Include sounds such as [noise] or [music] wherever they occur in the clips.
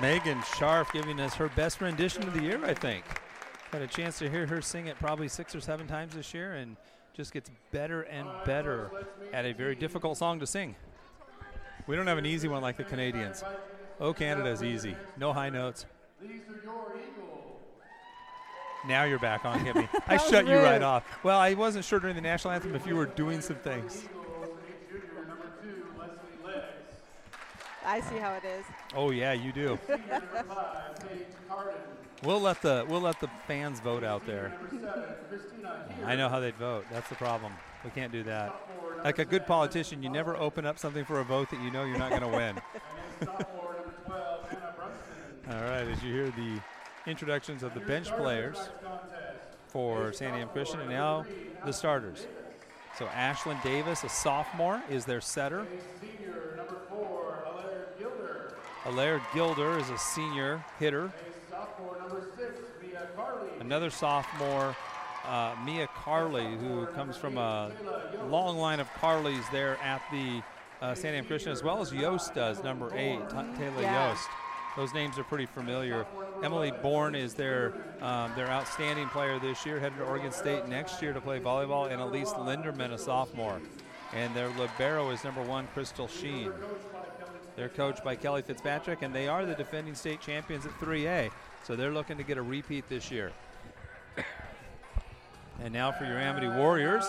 Megan Scharf giving us her best rendition of the year, I think. Had a chance to hear her sing it probably six or seven times this year and just gets better and better at a very difficult song to sing. We don't have an easy one like the Canadians. Oh, Canada's easy. No high notes. These are your eagles. Now you're back on, Kimmy. [laughs] I shut you right off. Well, I wasn't sure during the national anthem if you were doing some things. I see how it is. Oh yeah, you do. we'll let the we'll let the fans vote out there. I know how they'd vote. That's the problem. We can't do that. Like a good politician, you never open up something for a vote that you know you're not going to win. [laughs] All right, as you hear the introductions of the bench players for Santiam Christian, and now the starters. So Ashlyn Davis, a sophomore, is their setter. Alaire Gilder is a senior hitter. Another sophomore, uh, Mia Carley, who comes from a long line of Carleys there at the uh, Santiam Christian, as well as Yost does, number eight, Ta- Taylor Yeah. Yost. Those names are pretty familiar. Emily Bourne is their um, their outstanding player this year, headed to Oregon State next year to play volleyball, and Elise Linderman, a sophomore. And their libero is number one, Crystal Sheen. They're coached by Kelly Fitzpatrick, and they are the defending state champions at 3A. So they're looking to get a repeat this year. And now for your Amity Warriors.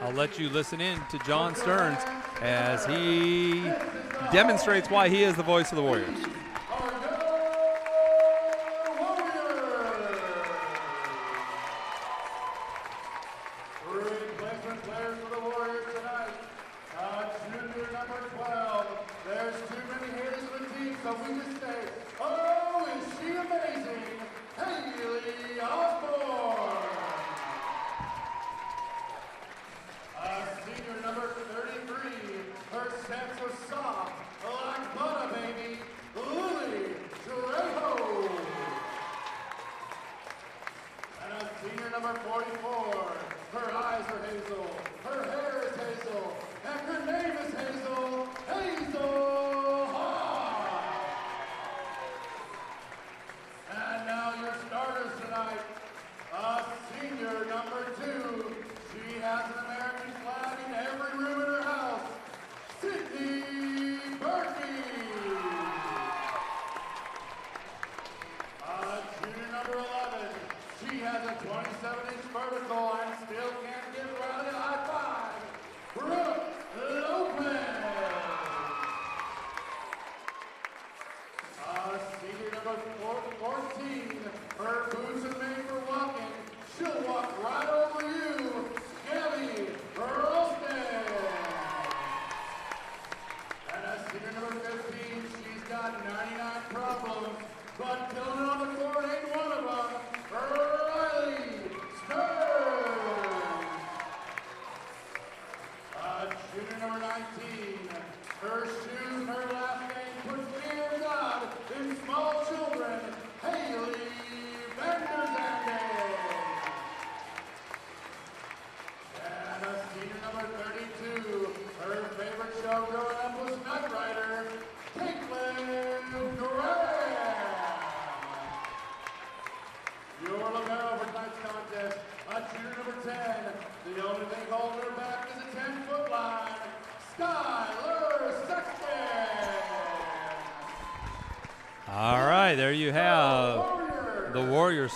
I'll let you listen in to John Stearns as he demonstrates why he is the voice of the Warriors.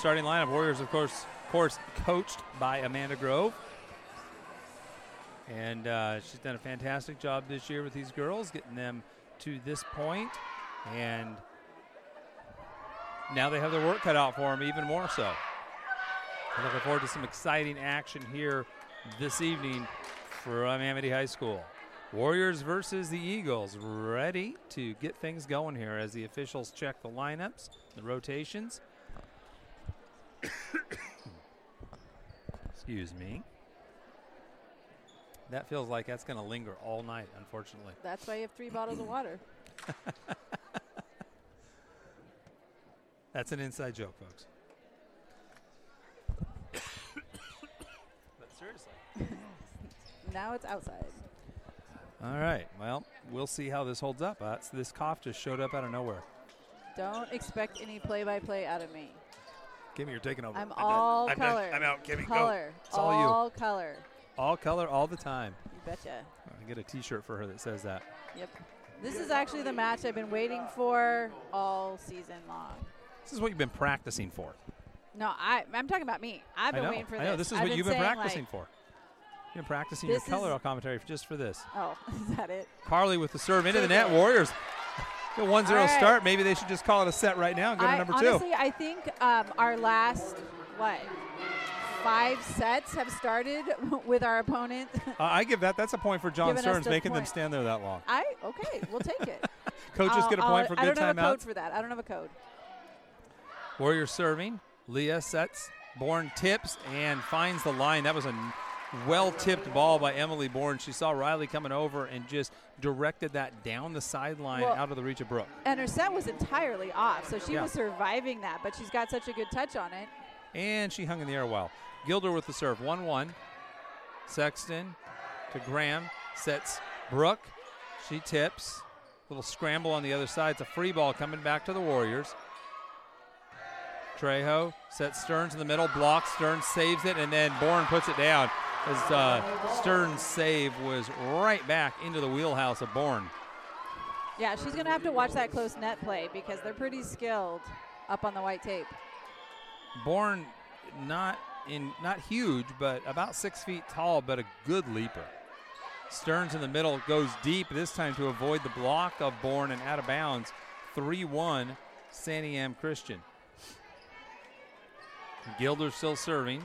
Starting lineup. Warriors, of course, course coached by Amanda Grove. And uh, she's done a fantastic job this year with these girls, getting them to this point. And now they have their work cut out for them even more so. Looking forward to some exciting action here this evening from Amity High School. Warriors versus the Eagles, ready to get things going here as the officials check the lineups, the rotations. Excuse me. That feels like that's going to linger all night, unfortunately. That's why you have three bottles of [clears throat] water. That's an inside joke, folks. but seriously. [laughs] Now it's outside. All right. Well, we'll see how this holds up. Uh, this cough just showed up out of nowhere. Don't expect any play-by-play out of me. Kimmy, you're taking over. I'm all I'm done. color. I'm out. Kimmy, go. color. It's all you. all color. All color, all the time. You betcha. I get a T-shirt for her that says that. Yep. This is actually the match I've been waiting for all season long. This is what you've been practicing for. No, I, I'm talking about me. I've been know. waiting for I know. this. This is I've what you've been practicing like, for. You've been practicing your color commentary just for this. Oh, [laughs] is that it? Carly with the serve into the net. Warriors. The 1 0 All right. start. Maybe they should just call it a set right now and go to I, number honestly, I think um, our last what five sets have started [laughs] with our opponent. [laughs] Uh, I give that. That's a point for John Giving us Stearns, the making them stand there that long. I okay, we'll take it. [laughs] Coaches I'll- get a I'll- point for I good don't have a code for that. I don't have a code. Warrior serving. Leah sets. Bourne tips and finds the line. That was a well tipped ball by Emily Bourne. She saw Riley coming over and just directed that down the sideline Well- out of the reach of Brooke. And her set was entirely off, so she Yeah. was surviving that. But she's got such a good touch on it. And she hung in the air well. Gilder with the serve. 1 1. Sexton to Graham. Sets Brooke. She tips. Little scramble on the other side. It's a free ball coming back to the Warriors. Trejo sets Stearns in the middle. Blocks. Stearns saves it. And then Bourne puts it down. As uh, save was right back into the wheelhouse of Bourne. Yeah, she's gonna have to watch that close net play because they're pretty skilled up on the white tape. Bourne not in not huge, but about six feet tall, but a good leaper. Stearns in the middle goes deep this time to avoid the block of Bourne and out of bounds. 3-1 Santiam Christian. Gilder still serving.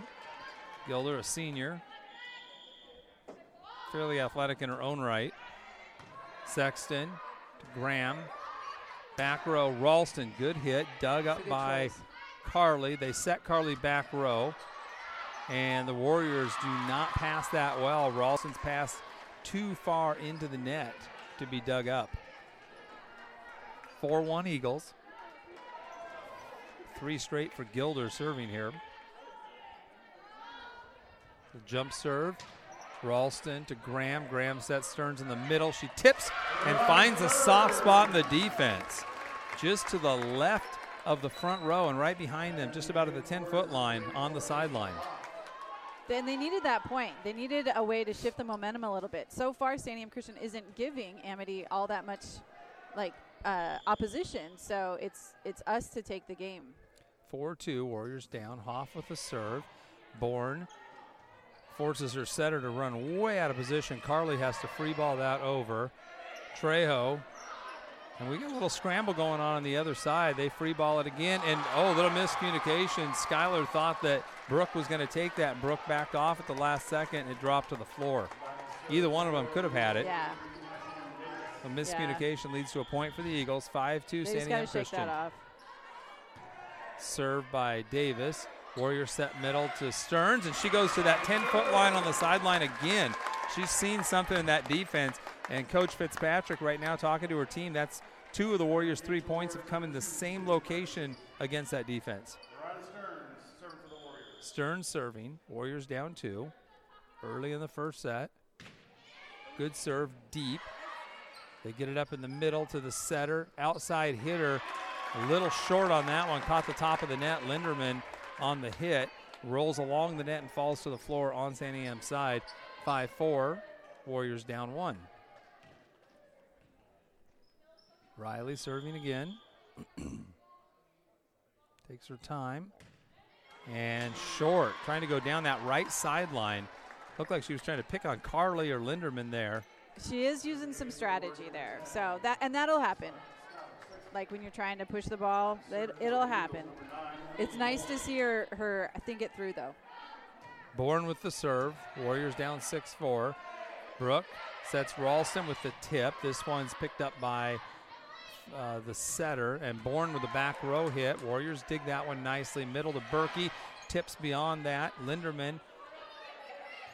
Gilder, a senior, fairly athletic in her own right. Sexton to Graham. Back row, Ralston, good hit, dug up by choice. Carly. They set Carly back row. And the Warriors do not pass that well. Ralston's pass too far into the net to be dug up. 4 1 Eagles. Three straight for Gilder serving here. The jump serve. Ralston to Graham. Graham sets Stearns in the middle. She tips and finds a soft spot in the defense. Just to the left of the front row and right behind them, just about at the 10 foot line on the sideline. Then they needed that point. They needed a way to shift the momentum a little bit. So far, Santiam Christian isn't giving Amity all that much, like uh, opposition. So it's it's us to take the game. 4 2, Warriors down. Hoff with a serve. Bourne forces her setter to run way out of position. Carly has to free ball that over. Trejo. And we got a little scramble going on on the other side. They free ball it again. And oh, a little miscommunication. Skylar thought that Brooke was going to take that. Brooke backed off at the last second and it dropped to the floor. Either one of them could have had it. Yeah, A miscommunication leads to a point for the Eagles. 5 2 they just Sandy got shake Christian. that off. Served by Davis. Warrior set middle to Stearns, and she goes to that 10 foot line on the sideline again. She's seen something in that defense, and Coach Fitzpatrick right now talking to her team. That's two of the Warriors' three points have come in the same location against that defense. Stearns serving. Warriors down two early in the first set. Good serve deep. They get it up in the middle to the setter. Outside hitter. A little short on that one. Caught the top of the net. Linderman on the hit. Rolls along the net and falls to the floor on Santiam's side. 5 4. Warriors down one. Riley serving again. [clears throat] Takes her time. And short, trying to go down that right sideline. Looked like she was trying to pick on Carly or Linderman there. She is using some strategy there. So that and that'll happen. Like when you're trying to push the ball, it, it'll happen. It's nice to see her her think it through though. Bourne with the serve. Warriors down 6 4. Brooke sets Ralston with the tip. This one's picked up by uh, the setter. And Bourne with the back row hit. Warriors dig that one nicely. Middle to Berkey. Tips beyond that. Linderman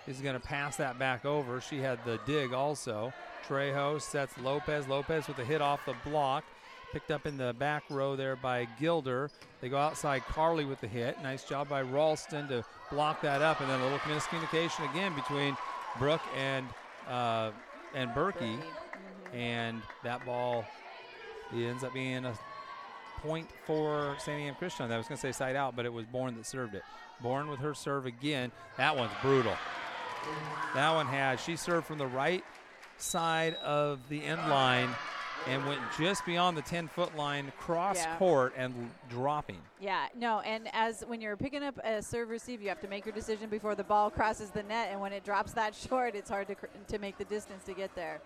is going to pass that back over. She had the dig also. Trejo sets Lopez. Lopez with a hit off the block. Picked up in the back row there by Gilder. They go outside Carly with the hit. Nice job by Ralston to block that up. And then a little miscommunication again between Brooke and uh, and Berkey, Berkey. and that ball ends up being a point for Sandy Christian. I was going to say side out, but it was Bourne that served it. Bourne with her serve again. That one's brutal. That one had she served from the right side of the end line and went just beyond the 10 foot line, cross Yeah. court, and l- dropping. Yeah, no, and as when you're picking up a serve receive, you have to make your decision before the ball crosses the net, and when it drops that [laughs] short, it's hard to cr- to make the distance to get there.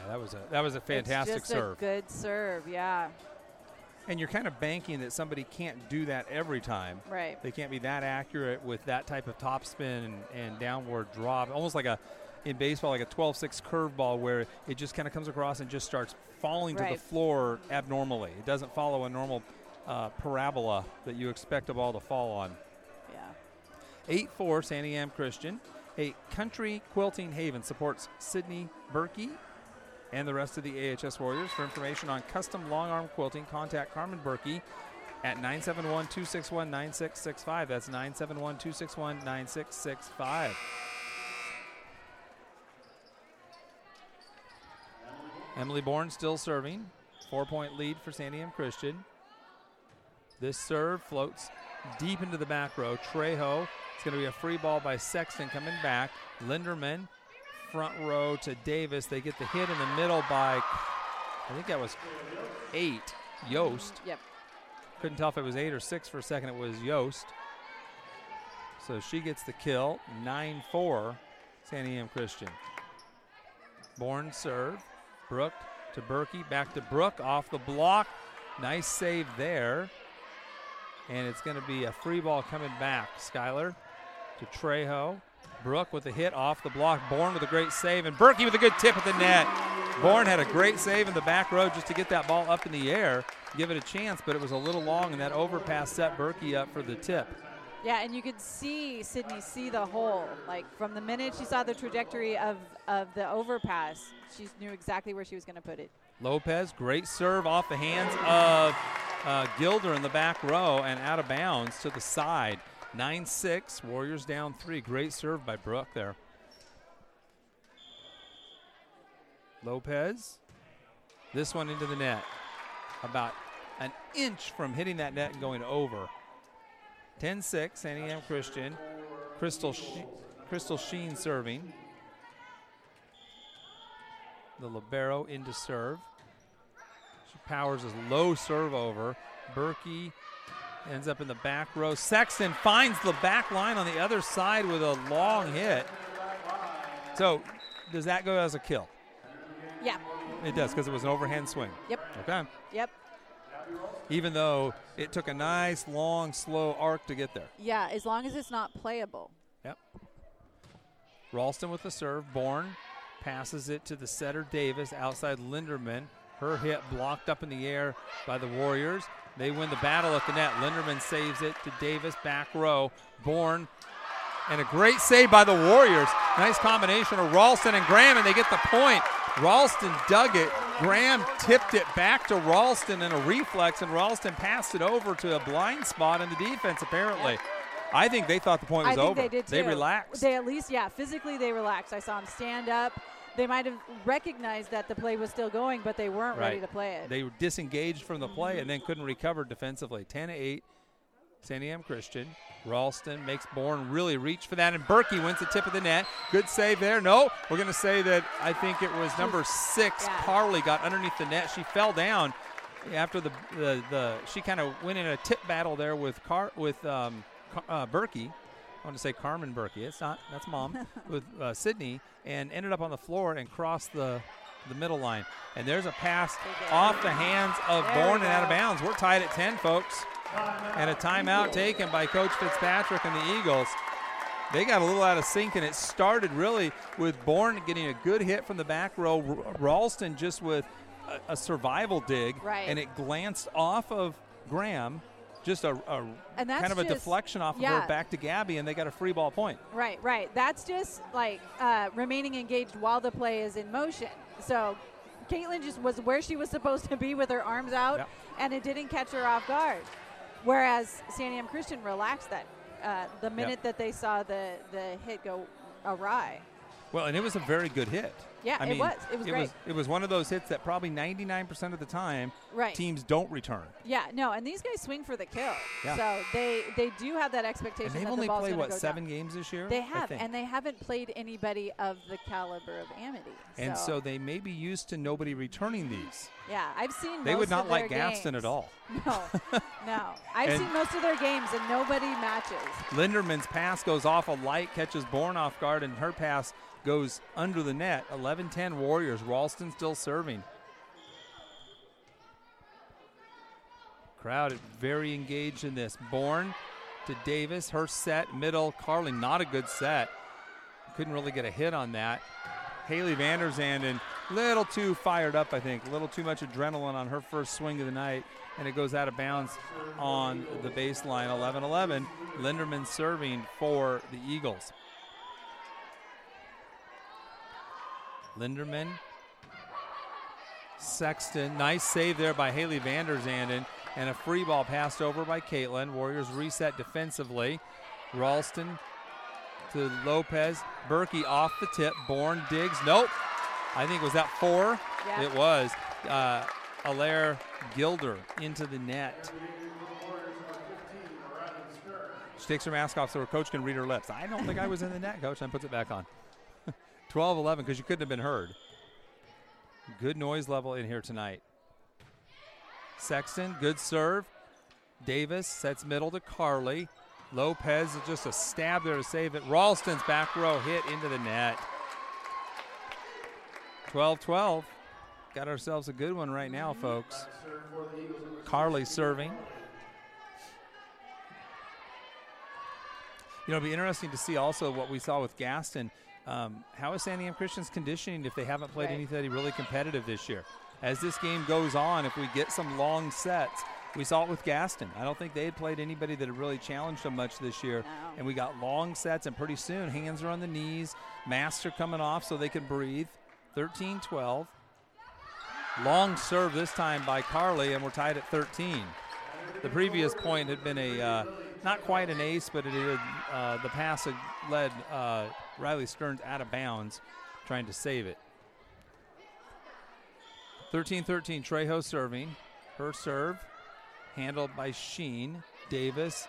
Yeah, that was a that was a fantastic it's just serve. A good serve, yeah, and you're kind of banking that somebody can't do that every time. right. They can't be that accurate with that type of top spin and, and downward drop, almost like a in baseball like a 12-6 curveball where it just kind of comes across and just starts falling to the floor abnormally. It doesn't follow a normal uh, parabola that you expect a ball to fall on. Yeah. 8-4 Santiam Christian. A Country Quilting Haven supports Sydney Berkey and the rest of the AHS Warriors. For information on custom long arm quilting, contact Carmen Berkey at 971 261 9665. That's 971 261 9665. Emily Bourne still serving. Four point lead for Santiam Christian. This serve floats deep into the back row. Trejo. It's going to be a free ball by Sexton coming back. Linderman, front row to Davis. They get the hit in the middle by, I think that was eight, Yost. Yep. Couldn't tell if it was eight or six for a second. It was Yost. So she gets the kill. 9 4, Santiam Christian. Bourne serve. Brook to Berkey. Back to Brook off the block. Nice save there. And it's going to be a free ball coming back. Skylar to Trejo. Brook with a hit off the block. Bourne with a great save. And Berkey with a good tip at the net. Bourne had a great save in the back row just to get that ball up in the air, give it a chance, but it was a little long, and that overpass set Berkey up for the tip. Yeah, and you could see Sydney see the hole. Like from the minute she saw the trajectory of, of the overpass, she knew exactly where she was going to put it. Lopez, great serve off the hands of uh, Gilder in the back row and out of bounds to the side. 9 6, Warriors down three. Great serve by Brooke there. Lopez, this one into the net. About an inch from hitting that net and going over. 10 6, Santiam Christian. Crystal, she- Crystal Sheen serving. The Libero into serve. She powers his low serve over. Berkey ends up in the back row. Sexton finds the back line on the other side with a long hit. So, does that go as a kill? Yeah. It does because it was an overhand swing. Yep. Okay. Yep. Even though it took a nice, long, slow arc to get there. Yeah, as long as it's not playable. Yep. Ralston with the serve. Bourne passes it to the setter Davis outside Linderman. Her hit blocked up in the air by the Warriors. They win the battle at the net. Linderman saves it to Davis, back row. Bourne, and a great save by the Warriors. Nice combination of Ralston and Graham, and they get the point. Ralston dug it. Graham tipped it back to Ralston in a reflex, and Ralston passed it over to a blind spot in the defense, apparently. I think they thought the point was I think over. they did too. They relaxed. They at least, yeah, physically they relaxed. I saw them stand up. They might have recognized that the play was still going, but they weren't ready to play it. They were disengaged from the play and then couldn't recover defensively. 10 to 8. Santiam Christian. Ralston makes Bourne really reach for that, and Berkey wins the tip of the net. Good save there. No, we're going to say that I think it was number six. Yeah. Carly got underneath the net. She fell down after the the, the she kind of went in a tip battle there with Car with um, uh, Berkey. I want to say Carmen Berkey. It's not. That's mom [laughs] with uh, Sydney, and ended up on the floor and crossed the the middle line. And there's a pass off the hands of There Bourne and out of bounds. We're tied at 10, folks. And a timeout taken by Coach Fitzpatrick and the Eagles. They got a little out of sync, and it started really with Bourne getting a good hit from the back row. R- Ralston just with a, a survival dig, Right. and it glanced off of Graham, just a, a And that's kind of a just- deflection off of her back to Gabby, and they got a free ball point. Right, right. That's just like uh, remaining engaged while the play is in motion. So Caitlin just was where she was supposed to be with her arms out, Yep. and it didn't catch her off guard. Whereas Santiam Christian relaxed that uh, the minute that they saw the, the hit go awry. Well, and it was a very good hit. Yeah, I it mean, was. It was it great. was it was one of those hits that probably 99% of the time Right. teams don't return. Yeah, no, and these guys swing for the kill. Yeah. So they they do have that expectation And they've that only the ball's played what seven down. games this year. They have, and they haven't played anybody of the caliber of Amity. And so they may be used to nobody returning these. yeah, I've seen. They would not like Gaston games. at all. [laughs] No, no. I've seen most of their games, and nobody matches. Linderman's pass goes off a light, catches Bourne off guard, and her pass goes under the net. 11 10 Warriors. Ralston still serving. Crowd very engaged in this. Bourne to Davis. Her set, middle. Carly, not a good set. Couldn't really get a hit on that. Haley Vanderzanden, little too fired up, I think. A little too much adrenaline on her first swing of the night, and it goes out of bounds on the baseline. 11 11. Linderman serving for the Eagles. Linderman, Sexton, nice save there by Haley Vanderzanden, and a free ball passed over by Caitlin. Warriors reset defensively. Ralston to Lopez. Berkey off the tip. Bourne digs. Nope. I think was that four? Yeah. It was. Uh, Alaire Gilder into the net. She takes her mask off so her coach can read her lips. I don't think I was in the net, coach, and puts it back on. 12 11 because you couldn't have been heard. Good noise level in here tonight. Sexton, good serve. Davis sets middle to Carly. Lopez just a stab there to save it. Ralston's back row hit into the net. 12 12. Got ourselves a good one right now, folks. Carly serving. You know, it'd be interesting to see also what we saw with Gaston. Um, how is Sandy Christian's conditioning if they haven't played Right. anything really competitive this year? As this game goes on, if we get some long sets, we saw it with Gaston. I don't think they had played anybody that had really challenged them much this year. No. And we got long sets, and pretty soon hands are on the knees, masks are coming off so they can breathe. 13 12. Long serve this time by Carly, and we're tied at 13. The previous point had been a uh, not quite an ace, but it had uh, the pass had led uh, Riley Stearns out of bounds, trying to save it. 13-13, Trejo serving. Her serve, handled by Sheen. Davis,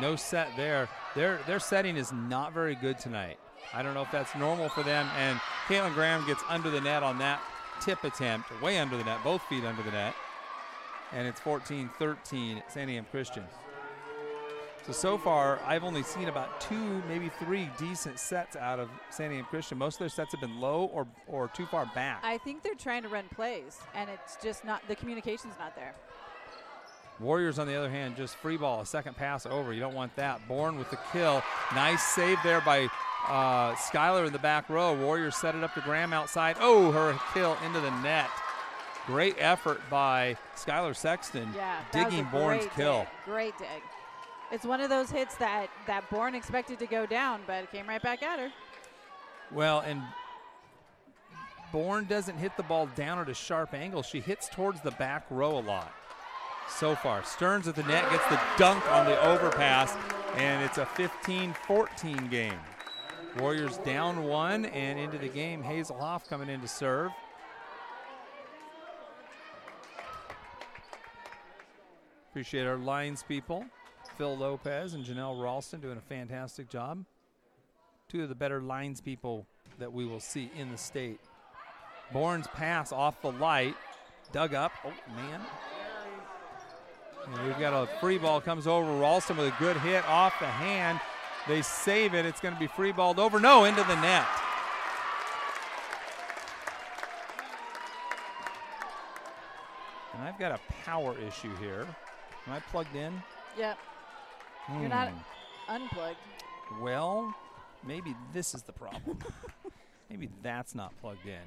no set there. Their their setting is not very good tonight. I don't know if that's normal for them. And Caitlin Graham gets under the net on that tip attempt, way under the net, both feet under the net. And it's 14 13, Santiam Christian. So, so far, I've only seen about two, maybe three decent sets out of Santiam Christian. Most of their sets have been low or, or too far back. I think they're trying to run plays, and it's just not the communication's not there. Warriors, on the other hand, just free ball, a second pass over. You don't want that. Bourne with the kill. Nice save there by uh, Skylar in the back row. Warriors set it up to Graham outside. Oh, her kill into the net. Great effort by Skylar Sexton, Yeah, digging Bourne's kill. Dig. Great dig. It's one of those hits that that Bourne expected to go down, but it came right back at her. Well, and Bourne doesn't hit the ball down at a sharp angle. She hits towards the back row a lot so far. Stearns at the net gets the dunk on the overpass, and it's a 15 14 game. Warriors down one and into the game. Hazel Hoff coming in to serve. Appreciate our lines people, Phil Lopez and Janelle Ralston doing a fantastic job two of the better lines people that we will see in the state. Bourne's pass off the light, dug up. Oh man! And we've got a free ball comes over Ralston with a good hit off the hand. They save it. It's going to be free balled over. No, into the net. And I've got a power issue here. Am I plugged in? Yep. You're not Hmm. unplugged. Well, maybe this is the problem. [laughs] maybe that's not plugged in.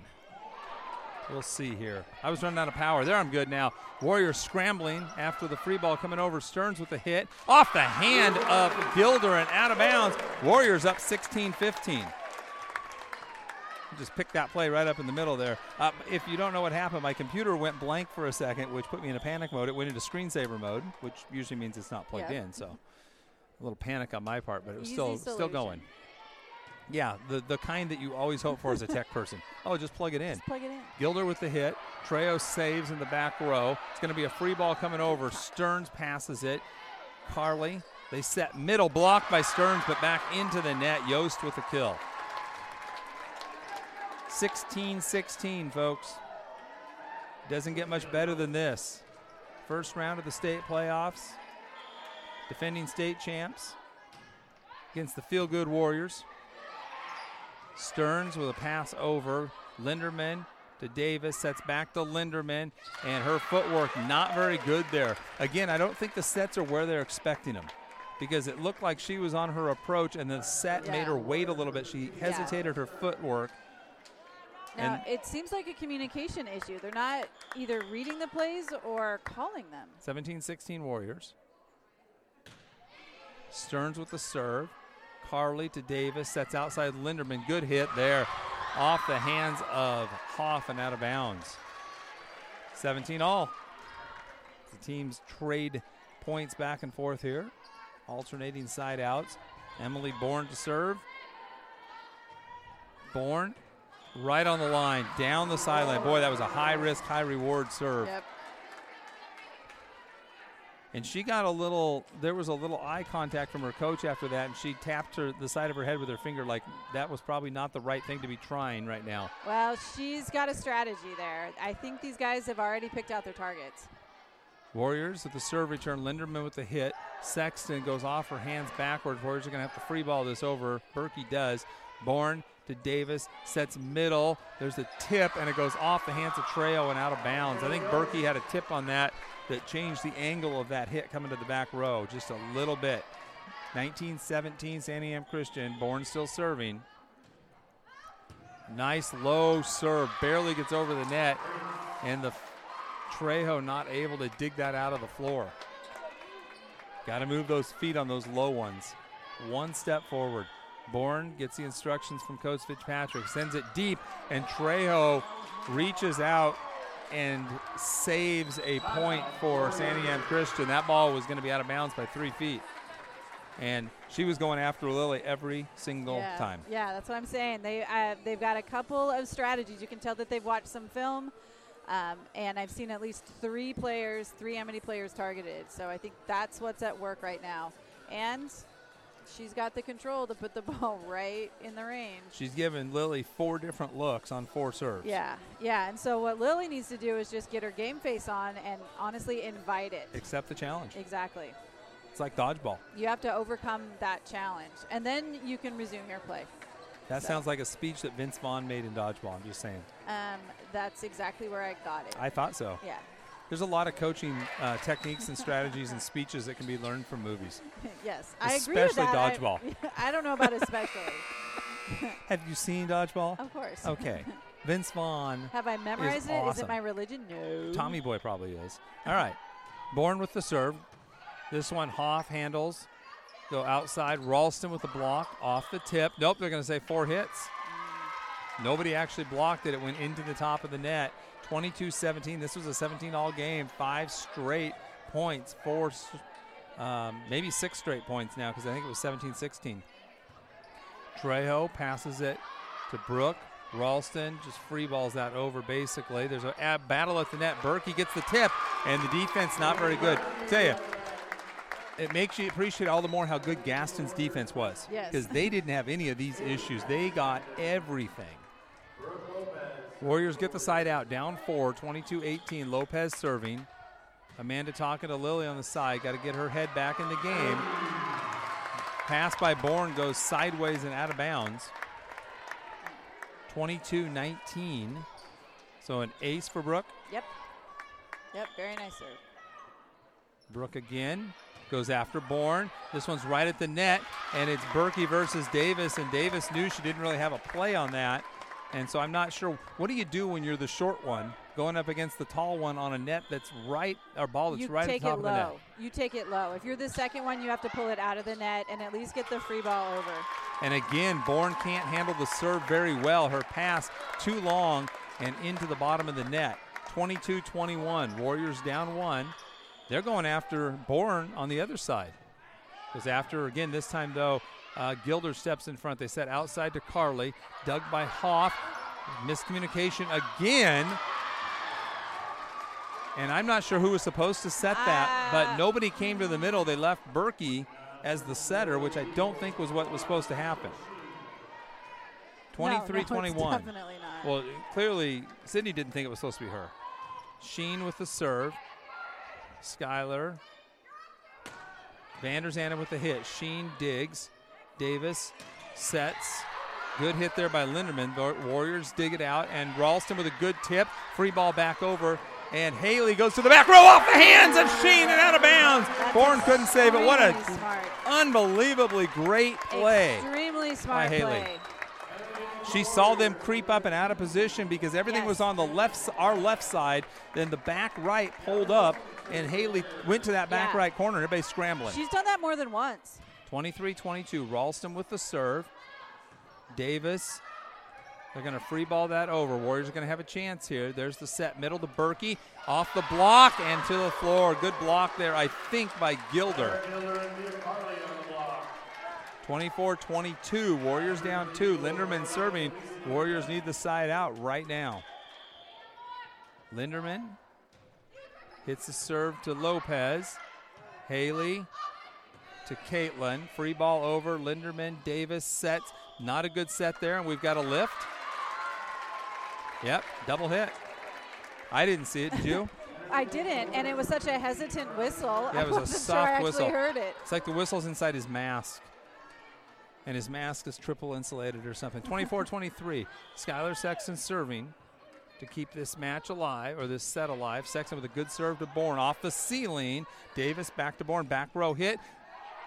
We'll see here. I was running out of power. There, I'm good now. Warriors scrambling after the free ball coming over. Stearns with a hit. Off the hand of Gilder and out of bounds. Warriors up 16 15. Just picked that play right up in the middle there. Uh, if you don't know what happened, my computer went blank for a second, which put me in a panic mode. It went into screensaver mode, which usually means it's not plugged Yeah. in. So a little panic on my part, but it was Easy still still going. Yeah, the, the kind that you always hope for as a tech person. [laughs] Oh, just plug it in. Just plug it in. Gilder with the hit. Trejo saves in the back row. It's going to be a free ball coming over. Stearns passes it. Carly, they set middle blocked by Stearns, but back into the net. Yost with the kill. 16 16, folks. Doesn't get much better than this. First round of the state playoffs. Defending state champs against the Feel Good Warriors. Stearns with a pass over. Linderman to Davis, sets back to Linderman, and her footwork not very good there. Again, I don't think the sets are where they're expecting them because it looked like she was on her approach, and the set Yeah. made her wait a little bit. She hesitated her footwork. Now, it seems like a communication issue. They're not either reading the plays or calling them. 17 16 Warriors. Stearns with the serve. Carly to Davis, sets outside Linderman. Good hit there. Off the hands of Hoff and out of bounds. 17 all. The teams trade points back and forth here. Alternating side outs. Emily Bourne to serve. Bourne right on the line, down the sideline. Boy, that was a high risk, high reward serve. Yep. And she got a little, there was a little eye contact from her coach after that, and she tapped her the side of her head with her finger like that was probably not the right thing to be trying right now. Well, she's got a strategy there. I think these guys have already picked out their targets. Warriors with the serve return, Linderman with the hit. Sexton goes off her hands backwards. Warriors are going to have to free ball this over. Berkey does. Bourne to Davis, sets middle. There's a tip, and it goes off the hands of Trejo and out of bounds. I think Berkey had a tip on that that changed the angle of that hit coming to the back row just a little bit. 1917 Santiam Christian, Bourne still serving. Nice low serve, barely gets over the net, and the Trejo not able to dig that out of the floor. Got to move those feet on those low ones. One step forward. Bourne gets the instructions from Coach Fitzpatrick, sends it deep, and Trejo reaches out and saves a point for Santiam Christian. That ball was going to be out of bounds by three feet. And she was going after Lily every single yeah. time. Yeah, that's what I'm saying. They uh, they've got a couple of strategies. You can tell that they've watched some film, um, and I've seen at least three players, three Amity players targeted. So I think that's what's at work right now. And she's got the control to put the [laughs] ball right in the range. She's given Lily four different looks on four serves. Yeah, yeah. And so what Lily needs to do is just get her game face on and honestly invite it. Accept the challenge. Exactly. It's like dodgeball. You have to overcome that challenge, and then you can resume your play. That So- sounds like a speech that Vince Vaughn made in dodgeball. I'm just saying. Um, that's exactly where I got it. I thought so. yeah. There's a lot of coaching uh, techniques and strategies and speeches that can be learned from movies. [laughs] yes, I agree with Especially that. I- dodgeball. [laughs] I, don't know about especially. [laughs] Have you seen dodgeball? of course. Okay. Vince Vaughn, Have I memorized it? Is awesome. it my religion? No. Tommy Boy probably is. All right. Bourne with the serve. This one Hoff handles. Go outside. Ralston with the block off the tip. Nope, they're going to say four hits. Nobody actually blocked it. It went into the top of the net. 22 17. This was a 17 all game. Five straight points. Four, um, maybe six straight points now because I think it was 17 16. Trejo passes it to Brooke. Ralston just free balls that over basically. There's a a battle at the net. Berkey gets the tip, and the defense not very good. Tell you, it makes you appreciate all the more how good Gaston's defense was. Yes. Because they didn't have any of these issues. They got everything. Warriors get the side out, down four, 22 18. Lopez serving. Amanda talking to Lily on the side. Got to get her head back in the game. Pass by Bourne goes sideways and out of bounds. 22 19. So an ace for Brooke. Yep. Yep. Very nice serve. Brooke again goes after Bourne. This one's right at the net, and it's Berkey versus Davis, and Davis knew she didn't really have a play on that. And so I'm not sure. What do you do when you're the short one going up against the tall one on a net that's right, or ball that's you right at the top of the net? low. You take it low. If you're the second one, you have to pull it out of the net and at least get the free ball over. And again, Bourne can't handle the serve very well. Her pass too long and into the bottom of the net. 22 21. Warriors down one. They're going after Bourne on the other side. Because after, again, this time though, Uh, Gilder steps in front. They set outside to Carly. Dug by Hoff. Miscommunication again. And I'm not sure who was supposed to set that, Ah. but nobody came to the middle. They left Berkey as the setter, which I don't think was what was supposed to happen. No, no, 23 21. Definitely not. Well, clearly, Sydney didn't think it was supposed to be her. Sheen with the serve. Skylar. Vander Zandt with the hit. Sheen digs. Davis sets. Good hit there by Linderman. The Warriors dig it out, and Ralston with a good tip. Free ball back over. And Haley goes to the back row off the hands of Sheen and out of bounds. That's Bourne couldn't save it. What a smart. unbelievably great play. Extremely smart by Haley. play. She saw them creep up and out of position because everything Yes. was on the left, our left side. Then the back right pulled up, and Haley went to that back Yeah. right corner. Everybody's scrambling. She's done that more than once. 23-22. Ralston with the serve. Davis. They're going to free ball that over. Warriors are going to have a chance here. There's the set middle to Berkey. Off the block and to the floor. Good block there, I think, by Gilder. Gilder and Mia Carly on the block. 24 22. Warriors down two. Linderman serving. Warriors need the side out right now. Linderman hits the serve to Lopez. Haley to Caitlin. Free ball over. Linderman, Davis sets. Not a good set there, and we've got a lift. Yep, double hit. I didn't see it. Did you? [laughs] I didn't, and it was such a hesitant whistle. Yeah, it was [laughs] I a wasn't soft sure I whistle. heard it. It's like the whistle's inside his mask. And his mask is triple insulated or something. 24 23. Skylar Sexton serving to keep this match alive, or this set alive. Sexton with a good serve to Bourne off the ceiling. Davis back to Bourne. Back row hit.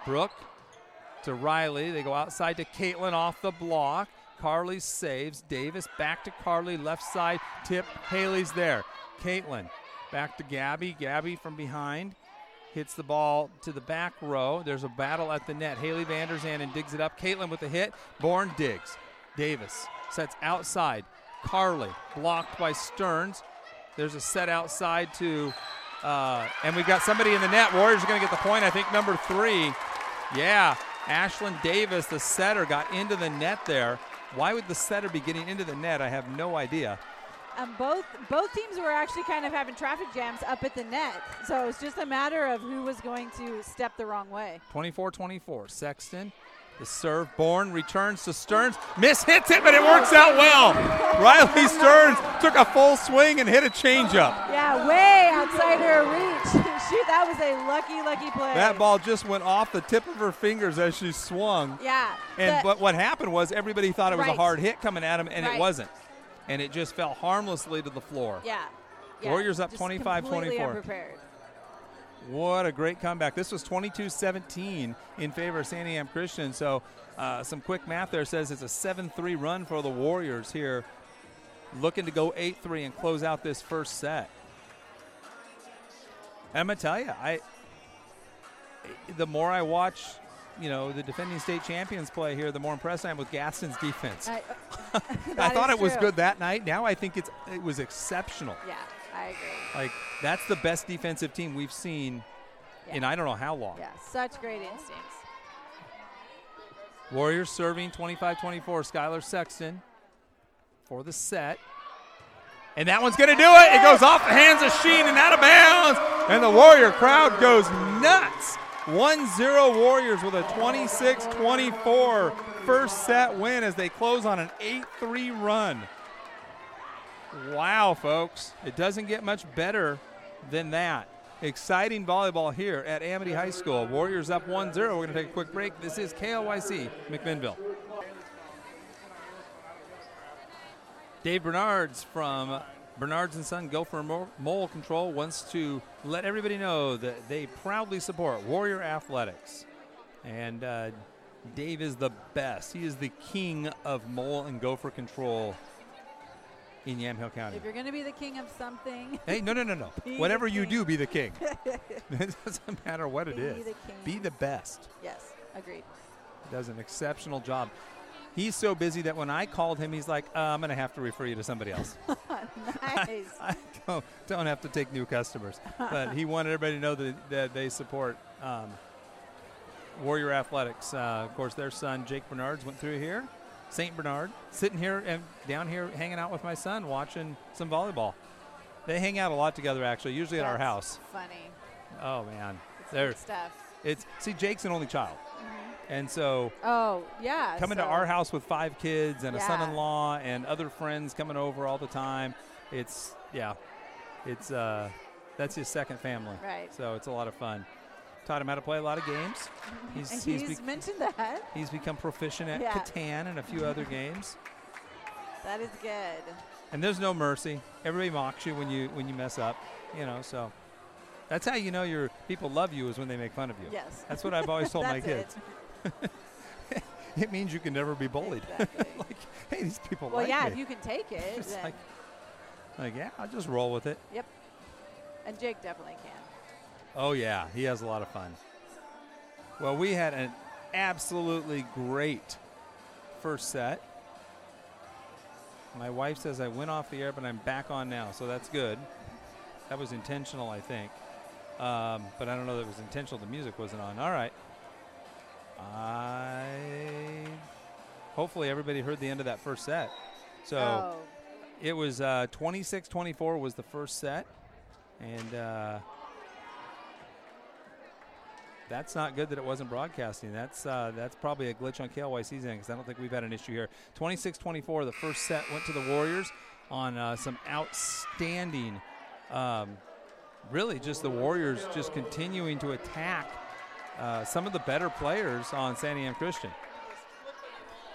Brooke to Riley. They go outside to Caitlin off the block. Carly saves. Davis back to Carly. Left side tip. Haley's there. Caitlin back to Gabby. Gabby from behind hits the ball to the back row. There's a battle at the net. Haley Vander Zandt digs it up. Caitlin with the hit. Bourne digs. Davis sets outside. Carly blocked by Stearns. There's a set outside to, uh, and we've got somebody in the net. Warriors are going to get the point. I think number three. Yeah, Ashlyn Davis, the setter, got into the net there. Why would the setter be getting into the net? I have no idea. Um, both both teams were actually kind of having traffic jams up at the net, so it was just a matter of who was going to step the wrong way. 24 24. Sexton, the serve. Bourne returns to Stearns. Miss hits it, but it works out well. Riley Stearns took a full swing and hit a changeup. Yeah, way outside her reach. [laughs] Shoot, that was a lucky, lucky play. That ball just went off the tip of her fingers as she swung. Yeah. And but what happened was everybody thought it was a hard hit coming at him, and it wasn't. And it just fell harmlessly to the floor. yeah. yeah. Warriors up just 25 24. unprepared. What a great comeback. This was 22 17 in favor of Sandy Santiam Christian. So, uh, some quick math there says it's a 7 3 run for the Warriors here, looking to go 8 3 and close out this first set. And I'm going to tell you, I, the more I watch, you know, the defending state champions play here, the more impressed I am with Gaston's defense. I, [laughs] I [laughs] thought it was good that night. Now I think it's it was exceptional. Yeah, I agree. Like that's the best defensive team we've seen in I don't know how long. Yeah, such great instincts. Warriors serving 25-24. Skylar Sexton for the set. And that one's going to do it. It goes off the hands of Sheen and out of bounds. And the Warrior crowd goes nuts. 1-0 Warriors with a 26-24 first set win as they close on an 8-3 run. Wow, folks. It doesn't get much better than that. Exciting volleyball here at Amity High School. Warriors up 1 0. We're going to take a quick break. This is KLYC McMinnville. Dave Bernards from Bernards and Son Gopher Mo- Mole Control wants to let everybody know that they proudly support Warrior Athletics. And uh, Dave is the best. He is the king of mole and gopher control in Yamhill County. If you're going to be the king of something, [laughs] Hey, no, no, no, no. [laughs] Whatever you king. do, be the king. [laughs] it doesn't matter what it Be is. the king. Be the best. yes, agreed. Does an exceptional job. He's so busy that when I called him, he's like, uh, "I'm going to have to refer you to somebody else. nice. I don't, don't have to take new customers." But he wanted everybody to know that, that they support um, Warrior Athletics. Uh, of course, their son Jake Bernards went through here. St. Bernard, sitting here and down here hanging out with my son, watching some volleyball. They hang out a lot together, actually, usually at our house. Funny. Oh man, It's There. good stuff. it's see Jake's an only child, Mhm. and so Oh yeah. coming so to our house with five kids and a son-in-law and other friends coming over all the time. It's yeah, it's uh, that's his second family. Right. So it's a lot of fun. Taught him how to play a lot of games. [laughs] He's he's, he's be- mentioned that. he's become proficient at Yeah. Catan and a few other [laughs] games. That is good. And there's no mercy. Everybody mocks you when you when you mess up. You know, so that's how you know your people love you is when they make fun of you. Yes. That's what I've always told [laughs] my kids. it. It means you can never be bullied. Exactly. like, hey, these people well, like yeah, me. if you can take it, then, like, like, yeah, I'll just roll with it. Yep. And Jake definitely can. Oh yeah, he has a lot of fun. Well, we had an absolutely great first set. My wife says I went off the air, but I'm back on now, so that's good. That was intentional, I think. Um, but I don't know that it was intentional. The music wasn't on. All right. I hopefully everybody heard the end of that first set. So oh, it was uh, 26-24 was the first set, and uh, that's not good that it wasn't broadcasting. That's uh, that's probably a glitch on KLYC's end because I don't think we've had an issue here. 26-24, the first set went to the Warriors on uh, some outstanding, um, really just the Warriors just continuing to attack uh, some of the better players on Santiam Christian.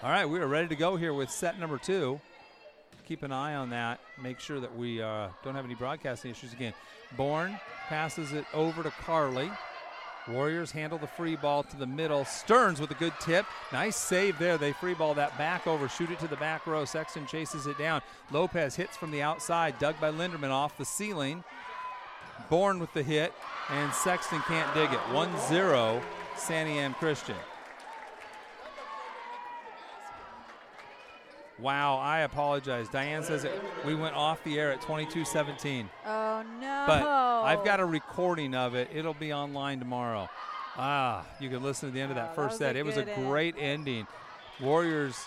All right, we are ready to go here with set number two keep an eye on that. Make sure that we uh, don't have any broadcasting issues again. Bourne passes it over to Carly. Warriors handle the free ball to the middle. Stearns with a good tip. Nice save there. They free ball that back over, shoot it to the back row. Sexton chases it down. Lopez hits from the outside, dug by Linderman off the ceiling. Bourne with the hit, and Sexton can't dig it. 1 0, Santiam Christian. Wow, I apologize. Diane says it, we went off the air at 22:17, oh no. but I've got a recording of it. It'll be online tomorrow. Ah, you can listen to the end of Oh, that that first was set. It was a end. great ending. Warriors.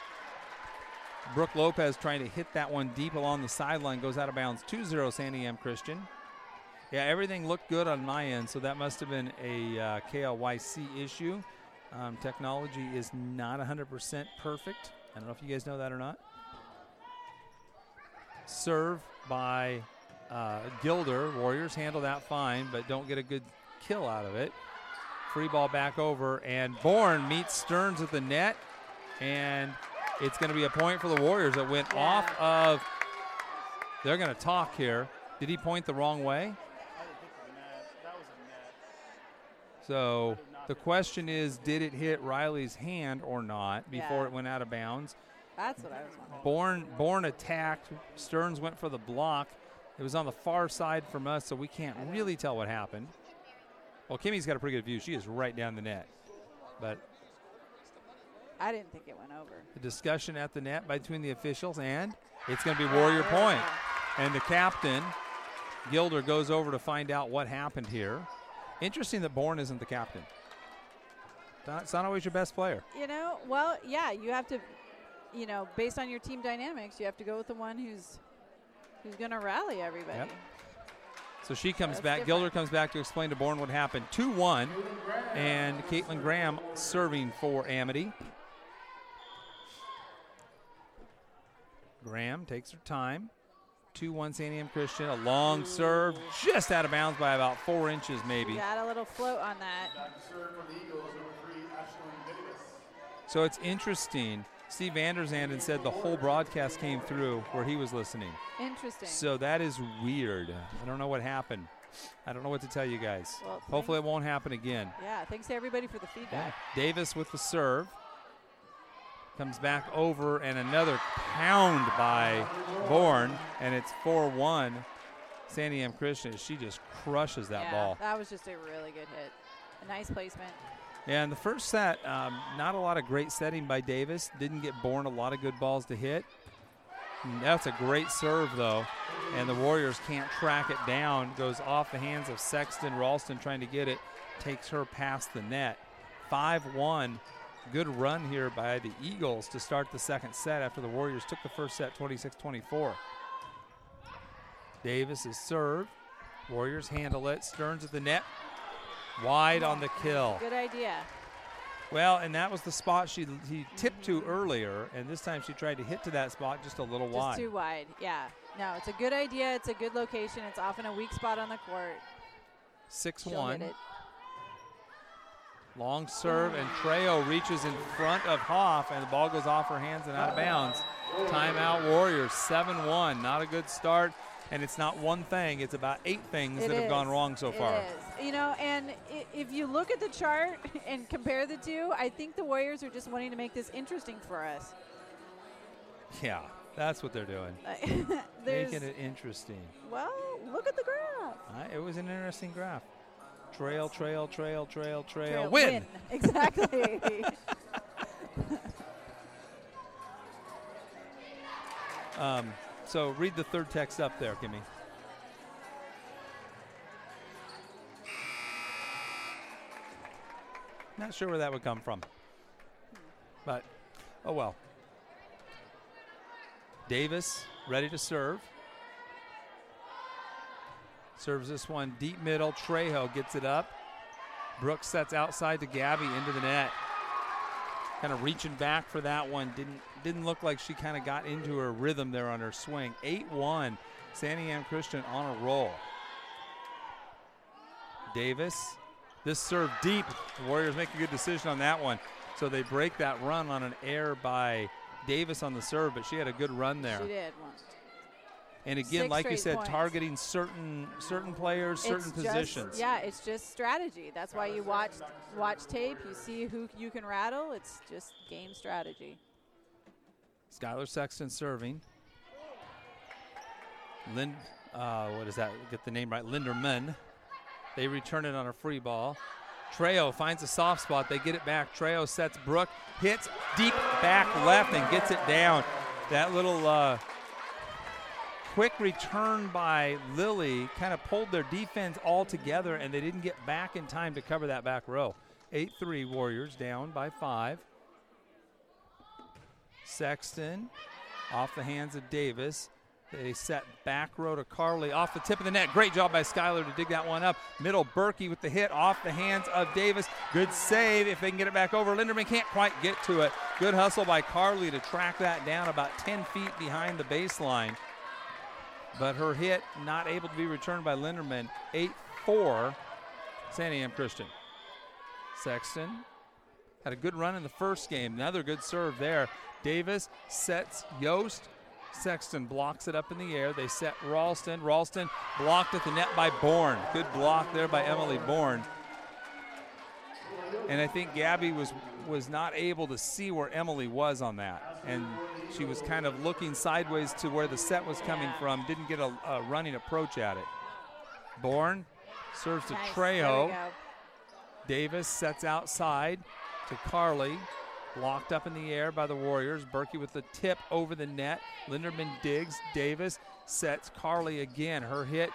Brooke Lopez trying to hit that one deep along the sideline goes out of bounds. 2-0 Santiam Christian. Yeah, everything looked good on my end, so that must have been a uh, KLYC issue. Um, technology is not 100% perfect. I don't know if you guys know that or not. Serve by uh, Gilder. Warriors handle that fine, but don't get a good kill out of it. Free ball back over, and Bourne meets Stearns at the net, and it's going to be a point for the Warriors that went Yeah. off of. They're going to talk here. Did he point the wrong way? So the question is, did it hit Riley's hand or not before Yeah. it went out of bounds? That's what I was wondering. Born, Bourne attacked. Stearns went for the block. It was on the far side from us, so we can't really tell what happened. Well, Kimmy's got a pretty good view. She is right down the net. But I didn't think it went over. the discussion at the net between the officials, and it's going to be Warrior point. And the captain, Gilder, goes over to find out what happened here. Interesting that Bourne isn't the captain. Not- It's not always your best player. You know, well, yeah, you have to, you know, based on your team dynamics, you have to go with the one who's who's going to rally everybody. Yep. So she comes That's back. different. Gilder comes back to explain to Bourne what happened. 2 1. And Caitlin Graham serving for Amity. Graham takes her time. 2 1 Santiam Christian. A long serve, just out of bounds by about four inches, maybe. Got a little float on that. So it's interesting. Steve Vanderzanden said the whole broadcast came through where he was listening. Interesting. So that is weird. I don't know what happened. I don't know what to tell you guys. Well, Hopefully, it won't happen again. yeah, thanks to everybody for the Yeah. feedback. Davis with the serve. Comes back over and another pound by Bourne, and it's 4 1. Santiam Christian, she just crushes that yeah, ball. That was just a really good hit. A nice placement. In the first set, um, not a lot of great setting by Davis. Didn't get Bourne a lot of good balls to hit. And That's a great serve, though. And the Warriors can't track it down. Goes off the hands of Sexton. Ralston trying to get it. Takes her past the net. 5 1. Good run here by the Eagles to start the second set after the Warriors took the first set 26 24. Davis is served. Warriors handle it. Stearns at the net. Wide on the kill. Good idea. Well, and that was the spot she he tipped to mm-hmm. earlier, and this time she tried to hit to that spot just a little Just wide. too wide. Yeah. No, it's a good idea. It's a good location. It's often a weak spot on the court. 6 She'll 1. hit it. Long serve, and Trejo reaches in front of Hoff, and the ball goes off her hands and out of bounds. Timeout Warriors, 7 1. Not a good start, and it's not one thing, it's about eight things It that have gone wrong so It far. is. You know, and if you look at the chart [laughs] and compare the two, I think the Warriors are just wanting to make this interesting for us. Yeah, that's what they're doing. [laughs] Making it interesting. well, look at the graph. Uh, it was an interesting graph. Trail, trail, trail, trail, trail, Trail- win. Exactly. [laughs] Um, so read the third text up there, Kimmy. Not sure where that would come from. But, oh well. Davis ready to serve. Serves this one deep middle. Trejo gets it up. Brooks sets outside to Gabby into the net. Kind of reaching back for that one. Didn't didn't look like she kind of got into her rhythm there on her swing. 8-1. Santiam Christian on a roll. Davis. This serve deep. The Warriors make a good decision on that one. So they break that run on an error by Davis on the serve, but she had a good run there. she did one. And again, Six like you said, points. targeting certain certain players, certain It's just- positions. yeah, it's just strategy. That's why you watch watch tape. You see who you can rattle. It's just game strategy. Skylar Sexton serving. Lynn, uh, what is that? Get the name right. Linderman. They return it on a free ball. Trejo finds a soft spot. They get it back. Trejo sets Brook, hits deep back left and gets it down. That little uh, quick return by Lily kind of pulled their defense all together, and they didn't get back in time to cover that back row. 8 3 Warriors down by five. Sexton off the hands of Davis. They set back row to Carly off the tip of the net. Great job by Skyler to dig that one up. Middle Berkey with the hit off the hands of Davis. Good save if they can get it back over. Linderman can't quite get to it. Good hustle by Carly to track that down about 10 feet behind the baseline. But her hit not able to be returned by Linderman. 8 4, Santiam Christian. Sexton had a good run in the first game. Another good serve there. Davis sets Yost. Sexton blocks it up in the air. They set Ralston. Ralston blocked at the net by Bourne. Good block there by Emily Bourne. And I think Gabby was was not able to see where Emily was on that, and she was kind of looking sideways to where the set was coming from. Didn't get a, a running approach at it. Bourne serves to Nice. Trejo. Davis sets outside to Carly. Locked up in the air by the Warriors. Berkey with the tip over the net. Linderman digs. Davis sets Carly again. Her hit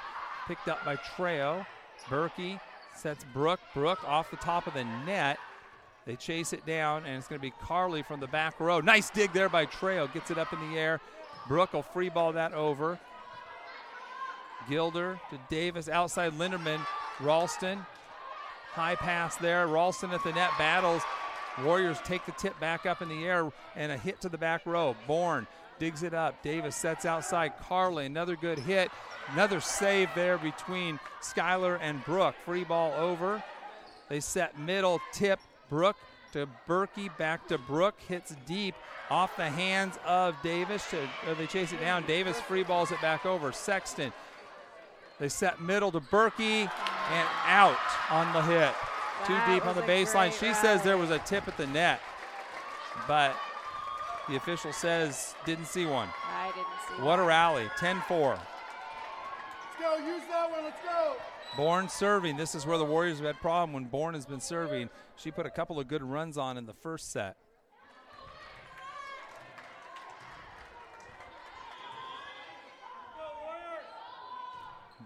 picked up by Trejo. Berkey sets Brooke. Brooke off the top of the net. They chase it down, and it's going to be Carly from the back row. Nice dig there by Trejo. Gets it up in the air. Brooke will free ball that over. Gilder to Davis outside Linderman. Ralston High pass there. Ralston at the net battles. Warriors take the tip back up in the air and a hit to the back row. Bourne digs it up. Davis sets outside. Carly, another good hit. Another save there between Skyler and Brooke. Free ball over. They set middle tip. Brooke to Berkey. Back to Brooke. Hits deep off the hands of Davis. To, uh, they chase it down. Davis free balls it back over. Sexton they set middle to Berkey and out on the hit. Too That deep on the baseline. great She says there was a tip at the net, but the official says didn't see one. I didn't see. What a rally. 10 4. Let's go. Use that one. Let's go. Bourne serving. This is where the Warriors have had problem when Bourne has been serving. She put a couple of good runs on in the first set.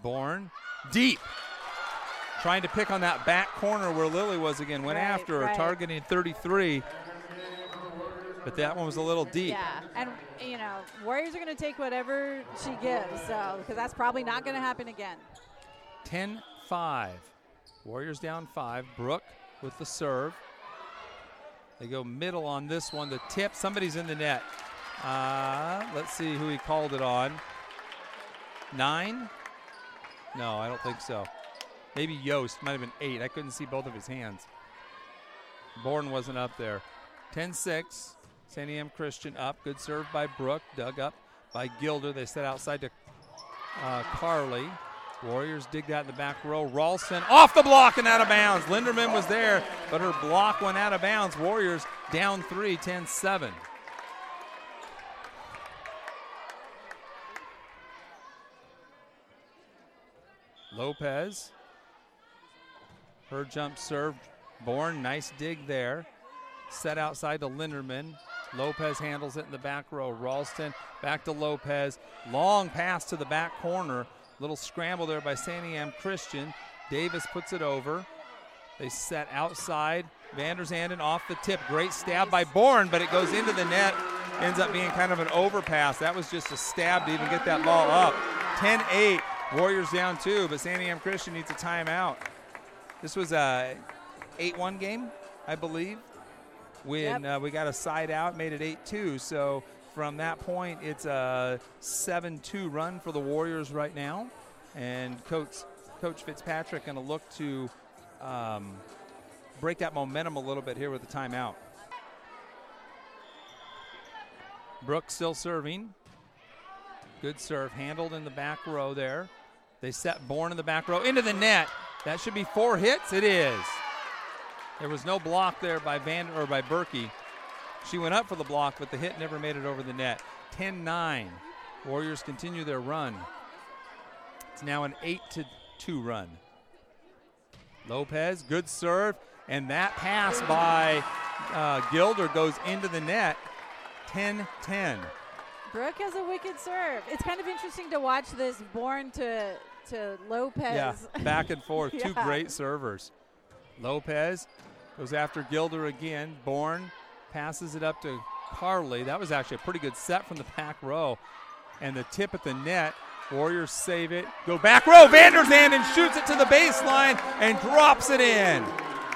Bourne deep. Trying to pick on that back corner where Lily was again. Went Right, after her, right. targeting 33. But that one was a little deep. Yeah, and you know, Warriors are going to take whatever she gives, so because that's probably not going to happen again. 10 5. Warriors down five. Brooke with the serve. They go middle on this one. The tip, somebody's in the net. Uh, let's see who he called it on. Nine? No, I don't think so. Maybe Yost. Might have been eight. I couldn't see both of his hands. Bourne wasn't up there. 10 6. Santiam Christian up. Good serve by Brooke. Dug up by Gilder. They set outside to uh, Carly. Warriors dig that in the back row. Ralston off the block and out of bounds. Linderman was there, but her block went out of bounds. Warriors down three, 10 7. Lopez. Her jump serve. Bourne, nice dig there. Set outside to Linderman. Lopez handles it in the back row. Ralston back to Lopez. Long pass to the back corner. Little scramble there by Santiam Christian. Davis puts it over. They set outside. Vanderzanden off the tip. Great stab by Bourne, but it goes into the net. Ends up being kind of an overpass. That was just a stab to even get that ball up. 10 8. Warriors down two, but Santiam Christian needs a timeout. This was a 8 1 game, I believe when Yep. uh, we got a side out, made it 8 2. So from that point, it's a 7 2 run for the Warriors right now. And Coach, Coach Fitzpatrick going to look to um, break that momentum a little bit here with the timeout. Brooks still serving. Good serve, handled in the back row there. They set Bourne in the back row into the net. That should be four hits. It is. There was no block there by Van or by Berkey. She went up for the block, but the hit never made it over the net. 10-9. Warriors continue their run. It's now an 8 to 2 run. Lopez, good serve, and that pass by uh, Gilder goes into the net. 10-10. Brooke has a wicked serve. It's kind of interesting to watch this Bourne to to Lopez. Yeah, back and forth. [laughs] Two great servers. Lopez goes after Gilder again. Bourne passes it up to Carly. That was actually a pretty good set from the back row. And the tip at the net. Warriors save it. Go back row. Vanderzanden shoots it to the baseline and drops it in.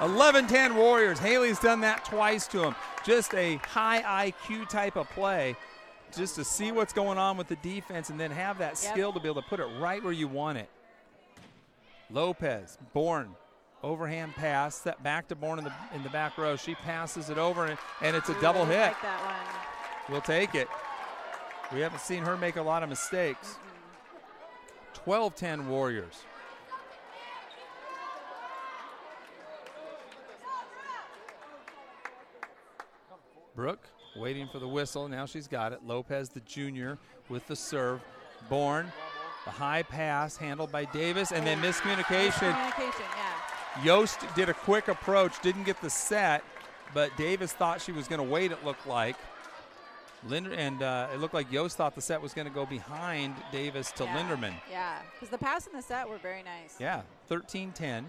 11 10 Warriors. Haley's done that twice to him. Just a high IQ type of play. Just to see what's going on with the defense and then have that Yep. skill to be able to put it right where you want it. Lopez, Bourne, overhand pass, set back to Bourne in the in the back row. She passes it over, and, and it's a double hit. Like that. We'll take it. We haven't seen her make a lot of mistakes. 12 10 Warriors. Brooke waiting for the whistle. Now she's got it. Lopez, the junior, with the serve. Bourne, the high pass handled by Davis, and then miscommunication. Communication, yeah. Yost did a quick approach, didn't get the set, but Davis thought she was going to wait. It looked like. Linder and uh, it looked like Yost thought the set was going to go behind Davis to yeah. Linderman. Yeah, because the pass and the set were very nice. Yeah, 13-10.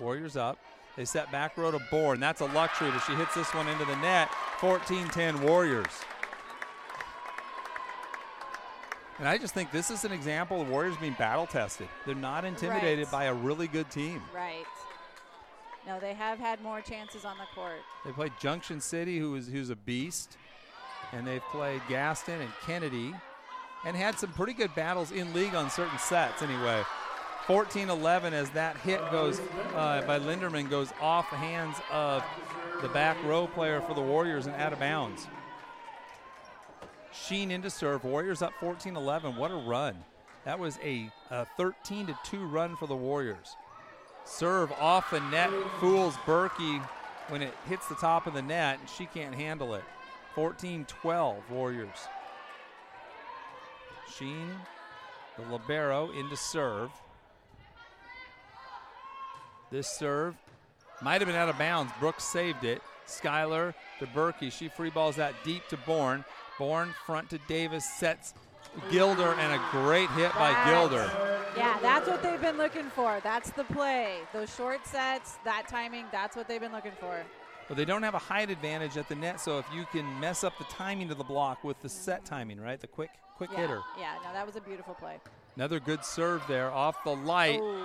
Warriors up. They set back row to Bourne. That's a luxury, but she hits this one into the net. 14-10 Warriors. And I just think this is an example of Warriors being battle tested. They're not intimidated Right. by a really good team. Right. No, they have had more chances on the court. They played Junction City, who is who's a beast, and they've played Gaston and Kennedy, and had some pretty good battles in league on certain sets. Anyway, 14-11 as that hit goes uh, by Linderman goes off the hands of the back row player for the Warriors and out of bounds. Sheen into serve. Warriors up 14-11. What a run! That was a, a 13 to 2 run for the Warriors. Serve off the net fools Berkey when it hits the top of the net, and she can't handle it. 14 12 Warriors. Sheen, the Libero, into serve. This serve might have been out of bounds. Brooks saved it. Skylar to Berkey. She free balls that deep to Bourne. Bourne front to Davis, sets Gilder, and a great hit by Gilder. Yeah, that's what they've been looking for. That's the play. Those short sets, that timing, that's what they've been looking for. But they don't have a height advantage at the net, so if you can mess up the timing of the block with the set timing, right? The quick quick yeah, hitter. Yeah, no, that was a beautiful play. Another good serve there off the light, Ooh.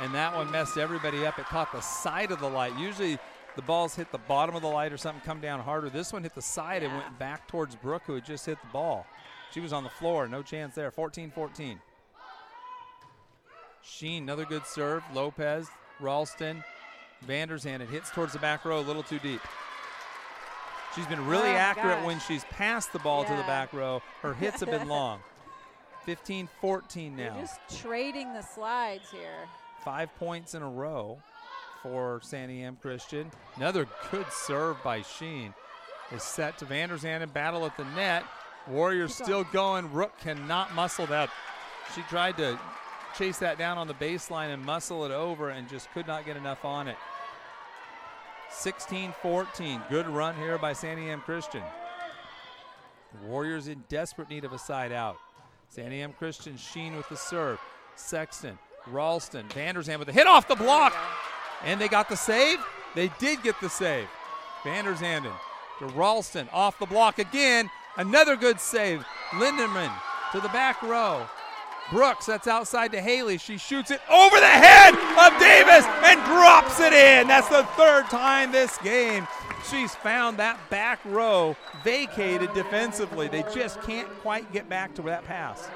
and that one messed everybody up. It caught the side of the light. Usually the balls hit the bottom of the light or something, come down harder. This one hit the side and went back towards Brooke, who had just hit the ball. She was on the floor, no chance there. 14 14. Sheen, another good serve. Lopez, Ralston, Vanderzand. It hits towards the back row, a little too deep. She's been really Oh accurate gosh. when she's passed the ball to the back row. Her hits have been [laughs] long. 15 14 They're now. just trading the slides here. Five points in a row for Santiam Christian. Another good serve by Sheen. Is set to Vanderzand in battle at the net. Warriors still going. Rook cannot muscle that. She tried to chase that down on the baseline and muscle it over and just could not get enough on it. 16 14. Good run here by Santiam Christian. Warriors in desperate need of a side out. Santiam Christian, Sheen with the serve. Sexton, Ralston, Vanderzand with the hit off the block. And they got the save? They did get the save. Vanderzanden to Ralston off the block again. Another good save. Linderman to the back row. Brooks, that's outside to Haley. She shoots it over the head of Davis and drops it in. That's the third time this game she's found that back row vacated defensively. They just can't quite get back to that pass.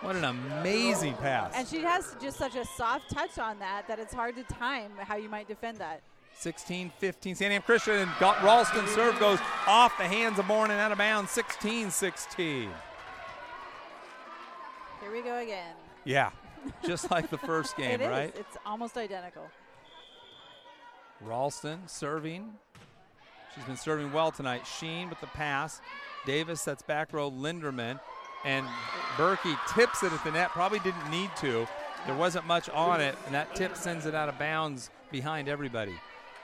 What an amazing pass. And she has just such a soft touch on that that it's hard to time how you might defend that. 16 15. Santiam Christian and got Ralston serve goes off the hands of Bourne and out of bounds 16 16. Here we go again. Yeah, just like the first [laughs] game, It is. right? It's almost identical. Ralston serving. She's been serving well tonight. Sheen with the pass. Davis sets back row Linderman. And Berkey tips it at the net. Probably didn't need to. There wasn't much on it, and that tip sends it out of bounds behind everybody.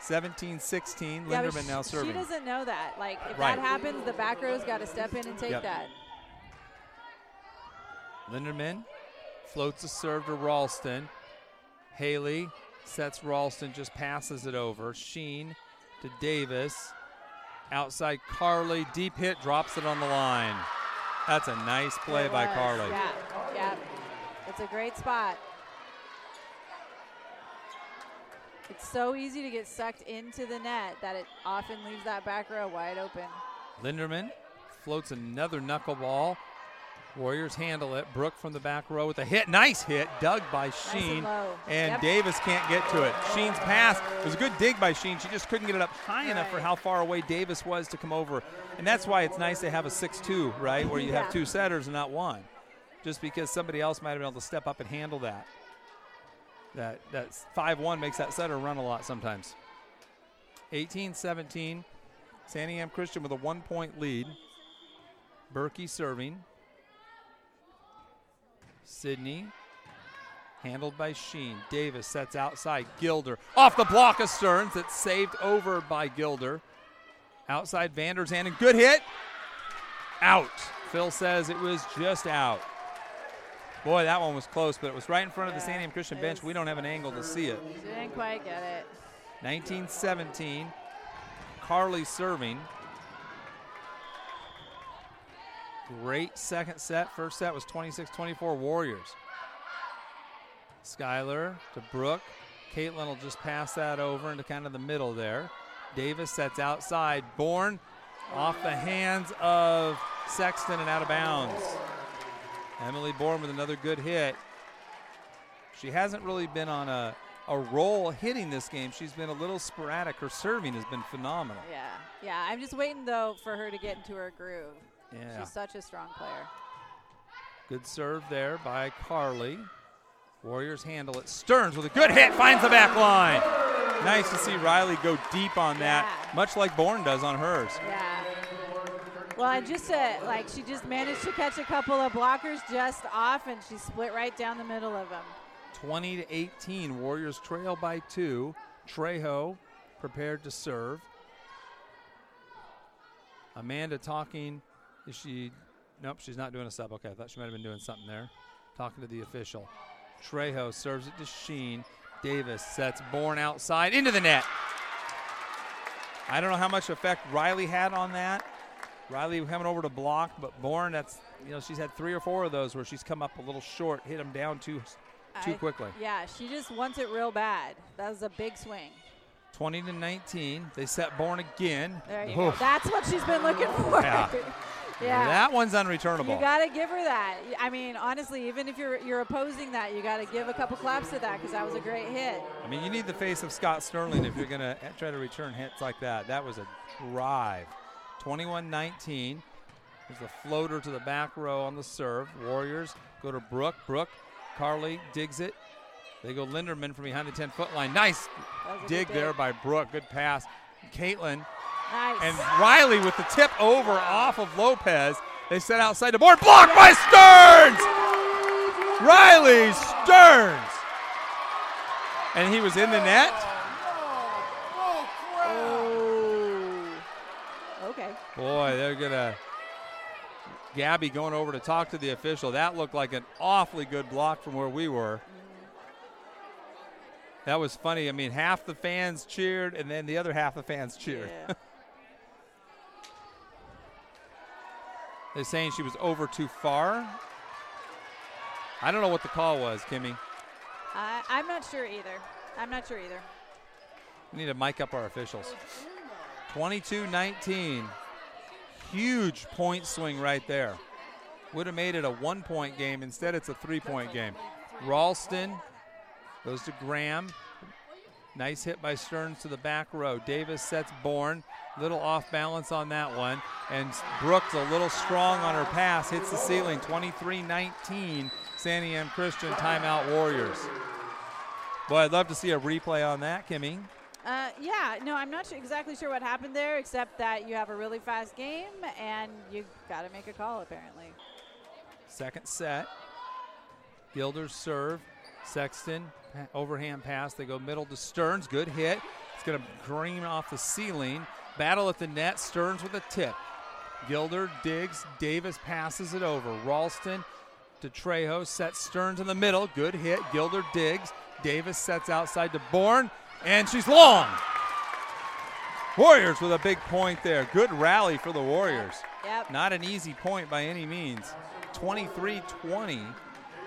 17 16. yeah, Linderman sh- now serving. She doesn't know that. Like, if Right. that happens, the back row's got to step in and take Yep. that. Linderman floats a serve to Ralston. Haley sets Ralston, just passes it over. Sheen to Davis. Outside Carly, deep hit, drops it on the line. That's a nice play It by was. Carly. Yeah, yeah. It's a great spot. It's so easy to get sucked into the net that it often leaves that back row wide open. Linderman floats another knuckleball. Warriors handle it. Brooke from the back row with a hit. Nice hit, dug by Sheen. low. And Yep. Davis can't get to it. Sheen's pass was a good dig by Sheen. She just couldn't get it up high enough for how far away Davis was to come over. And that's why it's nice to have a 6 2, right? Where you have two setters and not one. Just because somebody else might have been able to step up and handle that. That that 5 1 makes that setter run a lot sometimes. 18 17. Santiam Christian with a one point lead. Berkey serving. Sydney handled by Sheen. Davis sets outside. Gilder off the block of Stearns. It's saved over by Gilder. Outside Vander's hand and good hit. Out. Phil says it was just out. Boy, that one was close, but it was right in front of the Yeah, Santiam Christian bench. We don't have an angle to see it. Didn't quite get it. 1917. Carly serving. Great second set. First set was 26 24 Warriors. Skylar to Brooke. Caitlin will just pass that over into kind of the middle there. Davis sets outside. Bourne off the hands of Sexton and out of bounds. Emily Bourne with another good hit. She hasn't really been on a, a roll hitting this game. She's been a little sporadic. Her serving has been phenomenal. Yeah, yeah. I'm just waiting though for her to get into her groove. Yeah. She's such a strong player. Good serve there by Carly. Warriors handle it. Stearns with a good hit finds the back line. Nice to see Riley go deep on that, Yeah. much like Bourne does on hers. Yeah. Well, and just to, like she just managed to catch a couple of blockers just off, and she split right down the middle of them. 20 to 18. Warriors trail by two. Trejo prepared to serve. Amanda talking. Is she? Nope, she's not doing a sub. Okay, I thought she might have been doing something there. talking to the official. Trejo serves it to Sheen. Davis sets Bourne outside into the net. I don't know how much effect Riley had on that. Riley coming over to block, but Bourne, that's you know she's had three or four of those where she's come up a little short, hit him down too too I- quickly. Yeah, she just wants it real bad. That was a big swing. 20 to 19. They set Bourne again. There you go. That's what she's been looking [laughs] for. Yeah. Yeah. That one's unreturnable. You got to give her that. I mean, honestly, even if you're you're opposing that, you got to give a couple claps to that because that was a great hit. I mean, you need the face of Scott Sterling if you're going to eh, try to return hits like that. That was a drive. 21 19. There's a floater to the back row on the serve. Warriors go to Brooke. Brooke, Carly digs it. They go Linderman from behind the 10 foot line. Nice That dig there by Brooke. Good pass. Caitlin Nice. and Riley with the tip over off of Lopez. They set outside the board. Blocked by Stearns! Riley Stearns! And he was in the net. oh. Okay. Boy, they're gonna. Gabby going over to talk to the official. That looked like an awfully good block from where we were. That was funny. I mean, half the fans cheered, and then the other half the fans cheered. Yeah. [laughs] They're saying she was over too far. I don't know what the call was, Kimmy. I, I'm not sure either. I'm not sure either. We need to mic up our officials. 22 19. Huge point swing right there. Would have made it a one point game. Instead, it's a three point game. Ralston goes to Graham. Nice hit by Stearns to the back row. Davis sets Bourne. Little off balance on that one. And Brooks a little strong on her pass. Hits the ceiling. 23 19. Santiam Christian timeout Warriors. Boy, I'd love to see a replay on that, Kimmy. Uh, yeah, no, I'm not sure, exactly sure what happened there, except that you have a really fast game and you got to make a call apparently. Second set. Gilder's serve. Sexton, overhand pass. They go middle to Stearns. Good hit. It's going to green off the ceiling. Battle at the net. Stearns with a tip. Gilder digs. Davis passes it over. Ralston to Trejo. Sets Stearns in the middle. Good hit. Gilder digs. Davis sets outside to Bourne. And she's long. Warriors with a big point there. Good rally for the Warriors. Yep. Not an easy point by any means. 23 20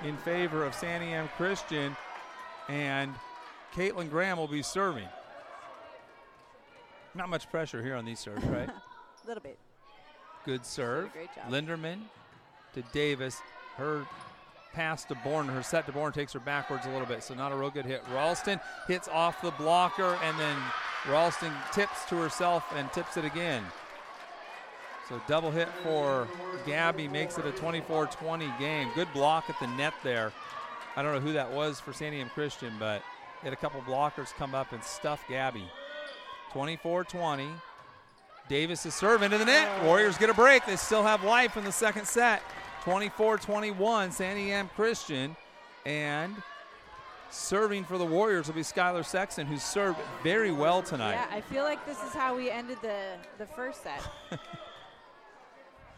in favor of Santiam Christian, and Caitlin Graham will be serving. Not much pressure here on these serves, right? [laughs] A little bit. Good serve. great job. Linderman to Davis. Her pass to Bourne, her set to Bourne takes her backwards a little bit, so not a real good hit. Ralston hits off the blocker, and then Ralston tips to herself and tips it again. So double hit for Gabby makes it a 24-20 game. Good block at the net there. I don't know who that was for Santiam Christian, but had a couple blockers come up and stuff Gabby. 24-20. Davis is serving into the net. Warriors get a break. They still have life in the second set. 24-21, Santiam Christian. And serving for the Warriors will be Skylar Sexton, who served very well tonight. Yeah, I feel like this is how we ended the, the first set. [laughs]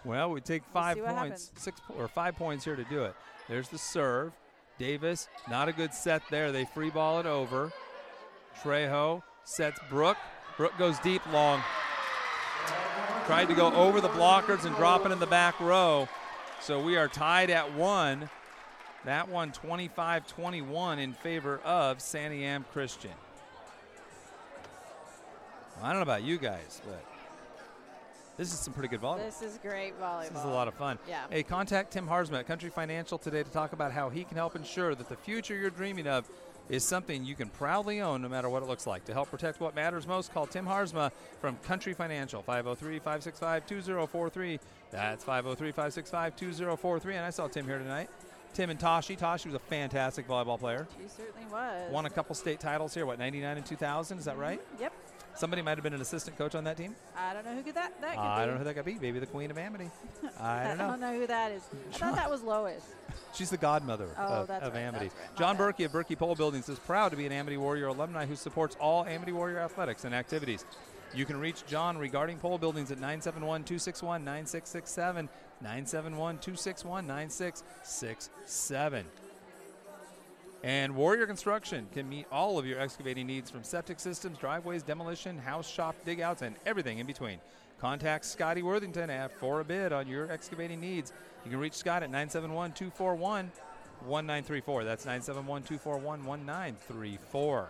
Well, we take five see what points, happens. six po- or five points here to do it. There's the serve. Davis, not a good set there. They free ball it over. Trejo sets Brooke. Brooke goes deep long. Tried to go over the blockers and drop it in the back row. So we are tied at one. That one 25 21 in favor of Santiam Christian. I don't know about you guys, but this is some pretty good volleyball. this is great volleyball. This is a lot of fun. Yeah. Hey, contact Tim Harsma at Country Financial today to talk about how he can help ensure that the future you're dreaming of is something you can proudly own no matter what it looks like. To help protect what matters most, call Tim Harsma from Country Financial, 503 565 2043. That's 503 565 2043. And I saw Tim here tonight. Tim and Toshi. Toshi was a fantastic volleyball player. She certainly was. Won a couple state titles here, what, 99 and 2000? Is that mm-hmm. right? Yep. Somebody might have been an assistant coach on that team. I don't know who could that that could I be. don't know who that could be. Maybe the Queen of Amity. [laughs] I don't know. I don't know who that is. I thought that was Lois. She's the godmother Oh, of, that's of right, Amity. that's right. My John bad. Berkey of Berkey Pole Buildings is proud to be an Amity Warrior alumni who supports all Amity Warrior athletics and activities. You can reach John regarding pole buildings at 971 261 9667. 971 261 9667. And Warrior Construction can meet all of your excavating needs from septic systems, driveways, demolition, house shop digouts, and everything in between. Contact Scotty Worthington at for a bid on your excavating needs. You can reach Scott at 971 241 1934. That's 971 241 1934.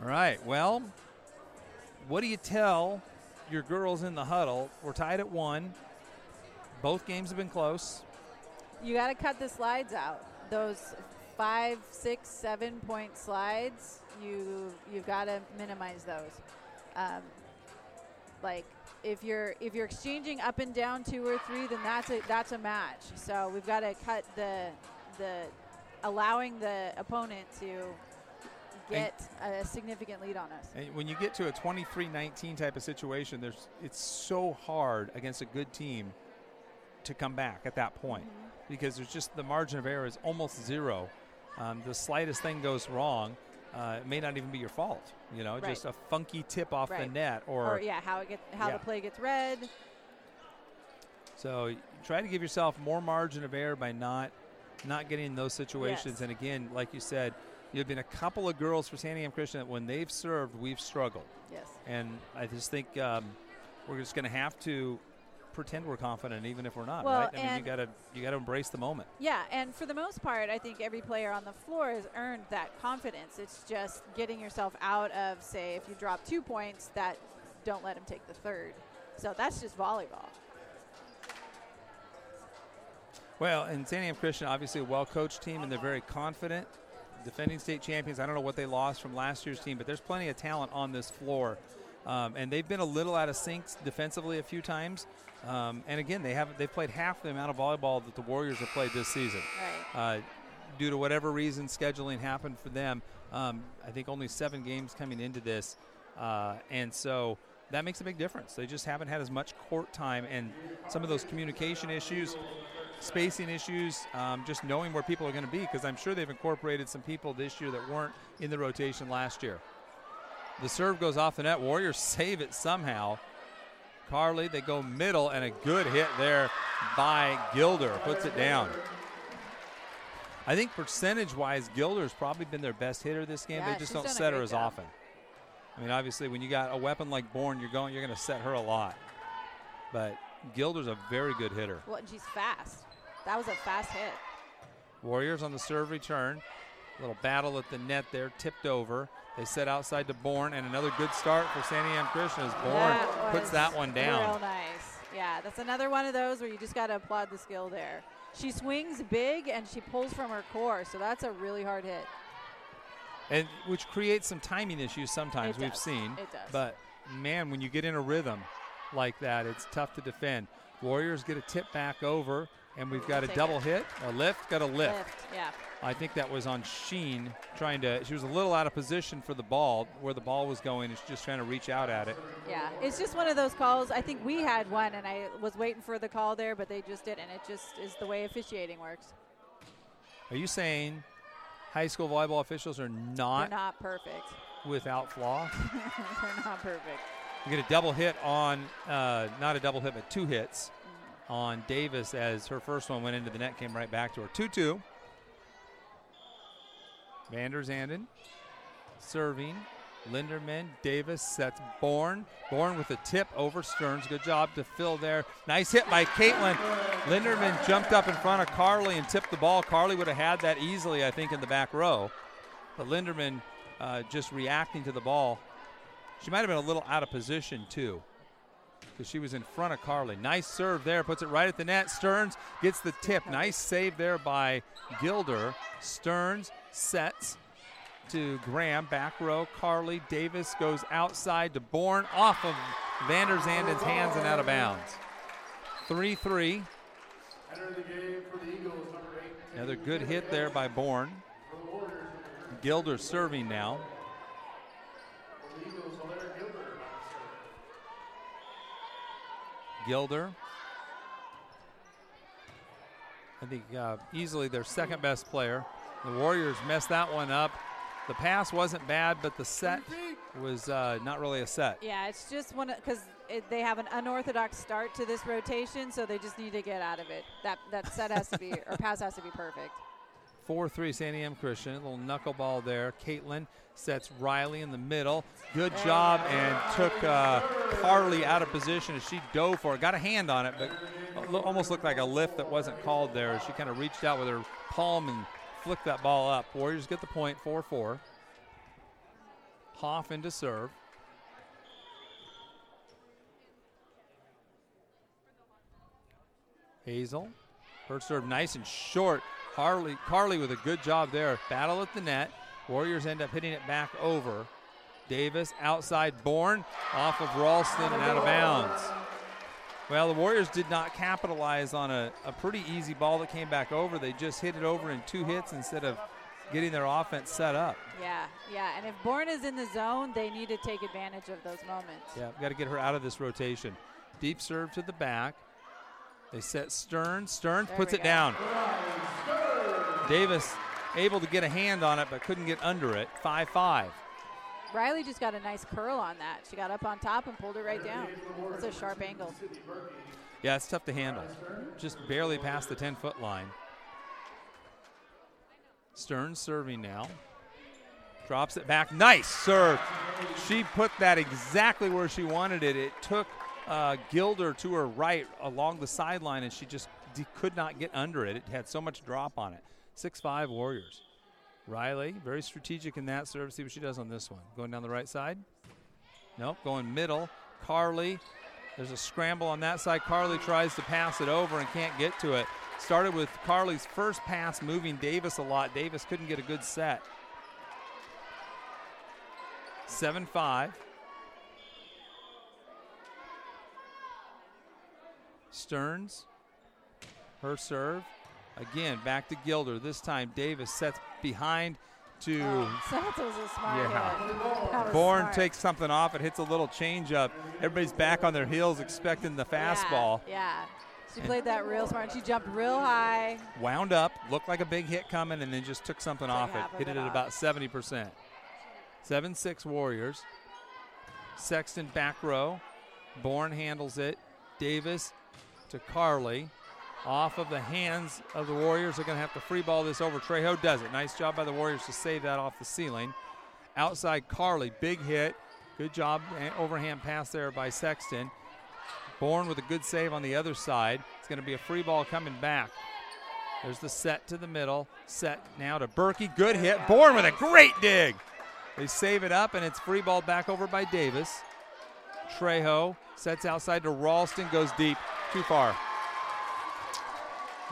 All right, well, what do you tell your girls in the huddle? We're tied at one. Both games have been close. You got to cut the slides out. Those five, six, seven point slides. You you've got to minimize those. Um, like if you're if you're exchanging up and down two or three, then that's a that's a match. So we've got to cut the the allowing the opponent to get a significant lead on us. And when you get to a 23-19 type of situation, there's it's so hard against a good team to come back at that point Mm-hmm. Because there's just the margin of error is almost zero. Um, the slightest thing goes wrong, uh, it may not even be your fault. You know, Right. just a funky tip off the net Or, yeah, how it gets how Yeah. the play gets read. So try to give yourself more margin of error by not not getting in those situations. Yes. And again, like you said, there have been a couple of girls for Santiam Christian that when they've served, we've struggled. Yes. And I just think um, we're just going to have to pretend we're confident, even if we're not. Well, right? I mean, you got to you got to embrace the moment. Yeah, and for the most part, I think every player on the floor has earned that confidence. It's just getting yourself out of, say, if you drop two points, that don't let him take the third. So that's just volleyball. Well, and Santiam Christian, obviously a well-coached team, and they're very confident. Defending state champions. I don't know what they lost from last year's team, but there's plenty of talent on this floor, um, and they've been a little out of sync defensively a few times. Um, and again, they have they've played half the amount of volleyball that the Warriors have played this season. Right. Uh, due to whatever reason, scheduling happened for them. Um, I think only seven games coming into this, uh, and so that makes a big difference. They just haven't had as much court time, and some of those communication issues, spacing issues, um, just knowing where people are going to be. Because I'm sure they've incorporated some people this year that weren't in the rotation last year. The serve goes off the net. Warriors [laughs] save it somehow. Carly, they go middle, and a good hit there by Gilder puts it down. I think percentage wise, Gilder's probably been their best hitter this game. Yeah, they just don't set her as job. often. I mean, obviously, when you got a weapon like Bourne, you're going, you're going to set her a lot. But Gilder's a very good hitter. Well, and she's fast. That was a fast hit. Warriors on the serve return. Little battle at the net there, tipped over. They set outside to Bourne, and another good start for Santiam Christian as Bourne That puts that one down. Real nice. Yeah, that's another one of those where you just got to applaud the skill there. She swings big and she pulls from her core, so that's a really hard hit. and which creates some timing issues sometimes It we've does. seen. It does. But man, when you get in a rhythm like that, it's tough to defend. Warriors get a tip back over, and we've got a double it. hit, a lift, got a lift. Lift, yeah. I think that was on Sheen trying to. She was a little out of position for the ball where the ball was going, and she's just trying to reach out at it. Yeah, it's just one of those calls. I think we had one, and I was waiting for the call there, but they just didn't. It just is the way officiating works. Are you saying high school volleyball officials are They're not, not perfect. without flaw? [laughs] They're not perfect. You get a double hit on, uh, not a double hit, but two hits on Davis as her first one went into the net, came right back to her. 2 2. Vander Zanden serving. Linderman, Davis sets Bourne. Bourne with a tip over Stearns. Good job to Phil there. Nice hit by Caitlin. Linderman jumped up in front of Carly and tipped the ball. Carly would have had that easily, I think, in the back row. But Linderman uh, just reacting to the ball. She might have been a little out of position, too, because she was in front of Carly. Nice serve there, puts it right at the net. Stearns gets the tip. Nice save there by Gilder. Stearns sets to Graham, back row. Carly Davis goes outside to Bourne, off of Vander Zanden's hands and out of bounds. 3 3. Enter the game for the Eagles, number eight. Another good hit there by Bourne. Gilder serving now. The Eagles, Hilaire Gilbert. Gilder. I think uh, easily their second best player. The Warriors messed that one up. The pass wasn't bad, but the set was uh, not really a set. Yeah, it's just one of because they have an unorthodox start to this rotation, so they just need to get out of it. That that set has to be or pass has to be perfect. 4 3 Santiam Christian. A little knuckleball there. Caitlin sets Riley in the middle. Good job and took uh, Carly out of position as she dove for it. Got a hand on it, but almost looked like a lift that wasn't called there. She kind of reached out with her palm and flicked that ball up. Warriors get the point 4 4. Hoff into serve. Hazel. Her serve nice and short. Harley, Carly with a good job there. Battle at the net. Warriors end up hitting it back over. Davis outside Bourne off of Ralston and out of bounds. Well, the Warriors did not capitalize on a, a pretty easy ball that came back over. They just hit it over in two hits instead of getting their offense set up. Yeah, yeah. And if Bourne is in the zone, they need to take advantage of those moments. Yeah, got to get her out of this rotation. Deep serve to the back. They set Stern. Stern there puts it go. down. Davis able to get a hand on it, but couldn't get under it. 5 5. Riley just got a nice curl on that. She got up on top and pulled it right down. That's a sharp angle. Yeah, it's tough to handle. Just barely past the 10 foot line. Stern serving now. Drops it back. Nice serve. She put that exactly where she wanted it. It took uh, Gilder to her right along the sideline, and she just could not get under it. It had so much drop on it. 6 5 Warriors. Riley, very strategic in that serve. See what she does on this one. Going down the right side. Nope, going middle. Carly, there's a scramble on that side. Carly tries to pass it over and can't get to it. Started with Carly's first pass moving Davis a lot. Davis couldn't get a good set. 7 5. Stearns, her serve. Again, back to Gilder. This time, Davis sets behind to. Oh, Santos is smart. Yeah. Bourne smart. takes something off. It hits a little changeup. Everybody's back on their heels expecting the fastball. Yeah. yeah. She played that real smart. She jumped real high. Wound up, looked like a big hit coming, and then just took something off it. Hit it, it at about 70%. 7 6 Warriors. Sexton back row. Bourne handles it. Davis to Carly. Off of the hands of the Warriors. They're going to have to free ball this over. Trejo does it. Nice job by the Warriors to save that off the ceiling. Outside Carly, big hit. Good job, eh, overhand pass there by Sexton. Bourne with a good save on the other side. It's going to be a free ball coming back. There's the set to the middle. Set now to Berkey. Good hit. Bourne with a great dig. They save it up, and it's free ball back over by Davis. Trejo sets outside to Ralston, goes deep. Too far.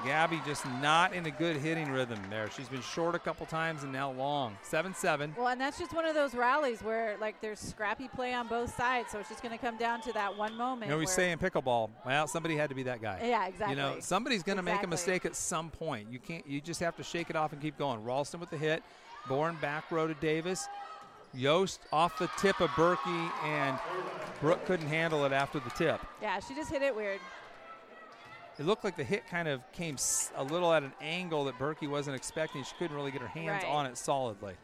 Gabby just not in a good hitting rhythm there. She's been short a couple times and now long. 7 7. Well, and that's just one of those rallies where, like, there's scrappy play on both sides. So it's just going to come down to that one moment. You know, we say in pickleball, well, somebody had to be that guy. Yeah, exactly. You know, somebody's going to exactly. make a mistake at some point. You can't, you just have to shake it off and keep going. Ralston with the hit. Bourne back row to Davis. Yost off the tip of Berkey, and Brooke couldn't handle it after the tip. Yeah, she just hit it weird. It looked like the hit kind of came a little at an angle that Berkey wasn't expecting. She couldn't really get her hands right. on it solidly.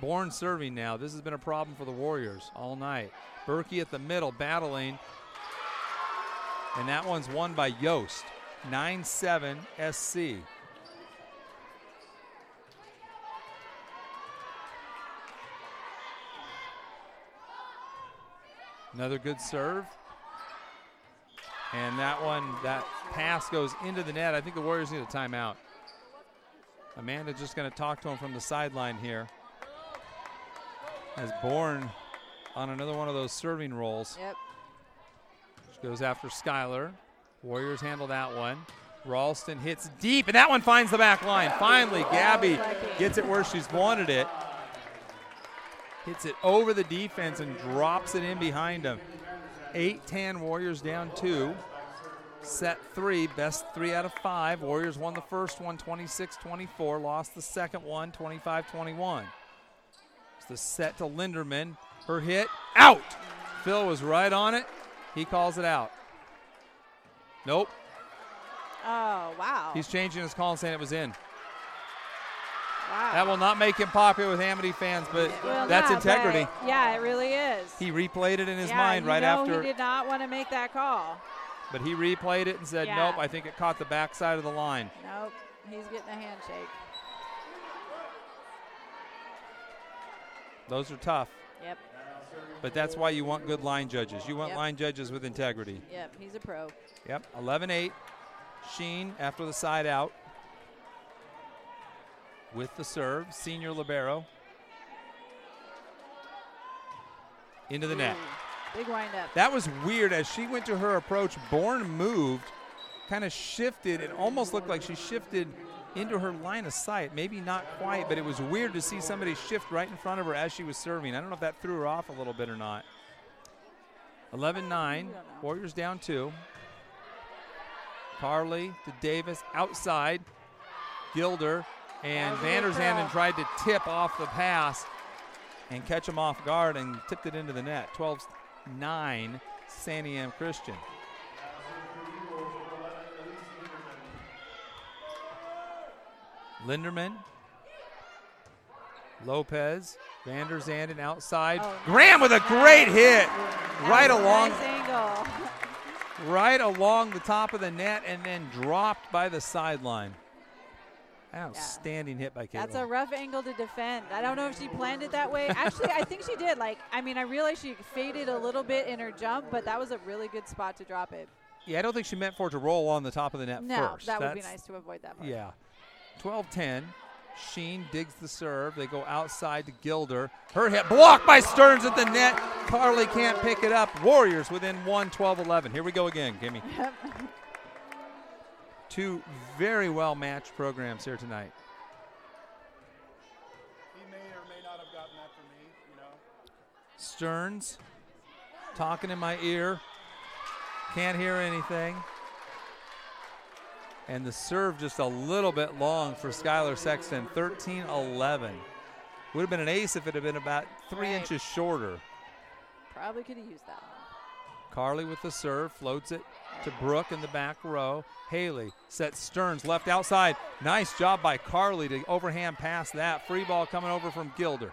Bourne serving now. This has been a problem for the Warriors all night. Berkey at the middle battling. And that one's won by Yost. 9 7 SC. Another good serve. And that one, that pass goes into the net. I think the Warriors need a timeout. Amanda just going to talk to him from the sideline here. As Bourne on another one of those serving rolls. Yep. She goes after Skylar. Warriors handle that one. Ralston hits deep, and that one finds the back line. Finally, Gabby gets it where she's wanted it. Hits it over the defense and drops it in behind him. 8 10 Warriors down two. Set three, best three out of five. Warriors won the first one 26 24, lost the second one 25 21. It's the set to Linderman. Her hit, out. Phil was right on it. He calls it out. Nope. Oh, wow. He's changing his call and saying it was in. Wow. That will not make him popular with Amity fans, but that's integrity. but yeah, it really is. He replayed it in his yeah, mind right after, he did not want to make that call. but he replayed it and said, Yeah. "Nope, I think it caught the backside of the line." Nope, he's getting a handshake. Those are tough, Yep, but that's why you want good line judges. You want Yep. line judges with integrity. yep, he's a pro. Yep, 11-8. Sheen after the side out with the serve. Senior libero into the net. Big wind up. That was weird. As she went to her approach, Bourne moved, kind of shifted. It almost looked like she shifted into her line of sight. Maybe not quite, but it was weird to see somebody shift right in front of her as she was serving. I don't know if that threw her off a little bit or not. 11 9. Warriors down two. Carly to Davis outside. Gilder and That was a Van der Zanden tried to tip off the pass and catch him off guard and tipped it into the net. 12 9, Santiam Christian. Linderman, Lopez, Van der Zanden outside. Oh, Graham with a great hit right That was a along Nice [laughs] right along the top of the net and then dropped by the sideline. Outstanding hit by Caitlin. That's a rough angle to defend. I don't know if she planned it that way. Actually, I think she did. Like, I mean, I realized she faded a little bit in her jump, but that was a really good spot to drop it. yeah, I don't think she meant for it to roll on the top of the net No, first. that would be nice to avoid that part. Yeah. 12 10. Sheen digs the serve. They go outside to Gilder. Her hit blocked by Stearns at the net. Carly can't pick it up. Warriors within 1 12 11. Here we go again, Gimme. [laughs] Two very well matched programs here tonight. He may or may not have gotten that from me, you know. Stearns talking in my ear. Can't hear anything. And the serve just a little bit long for Skylar Sexton, 13 11. Would have been an ace if it had been about three Right. inches shorter. Probably could have used that one. Carly with the serve, floats it to Brooke in the back row. Haley sets Stearns left outside. Nice job by Carly to overhand pass that. Free ball coming over from Gilder.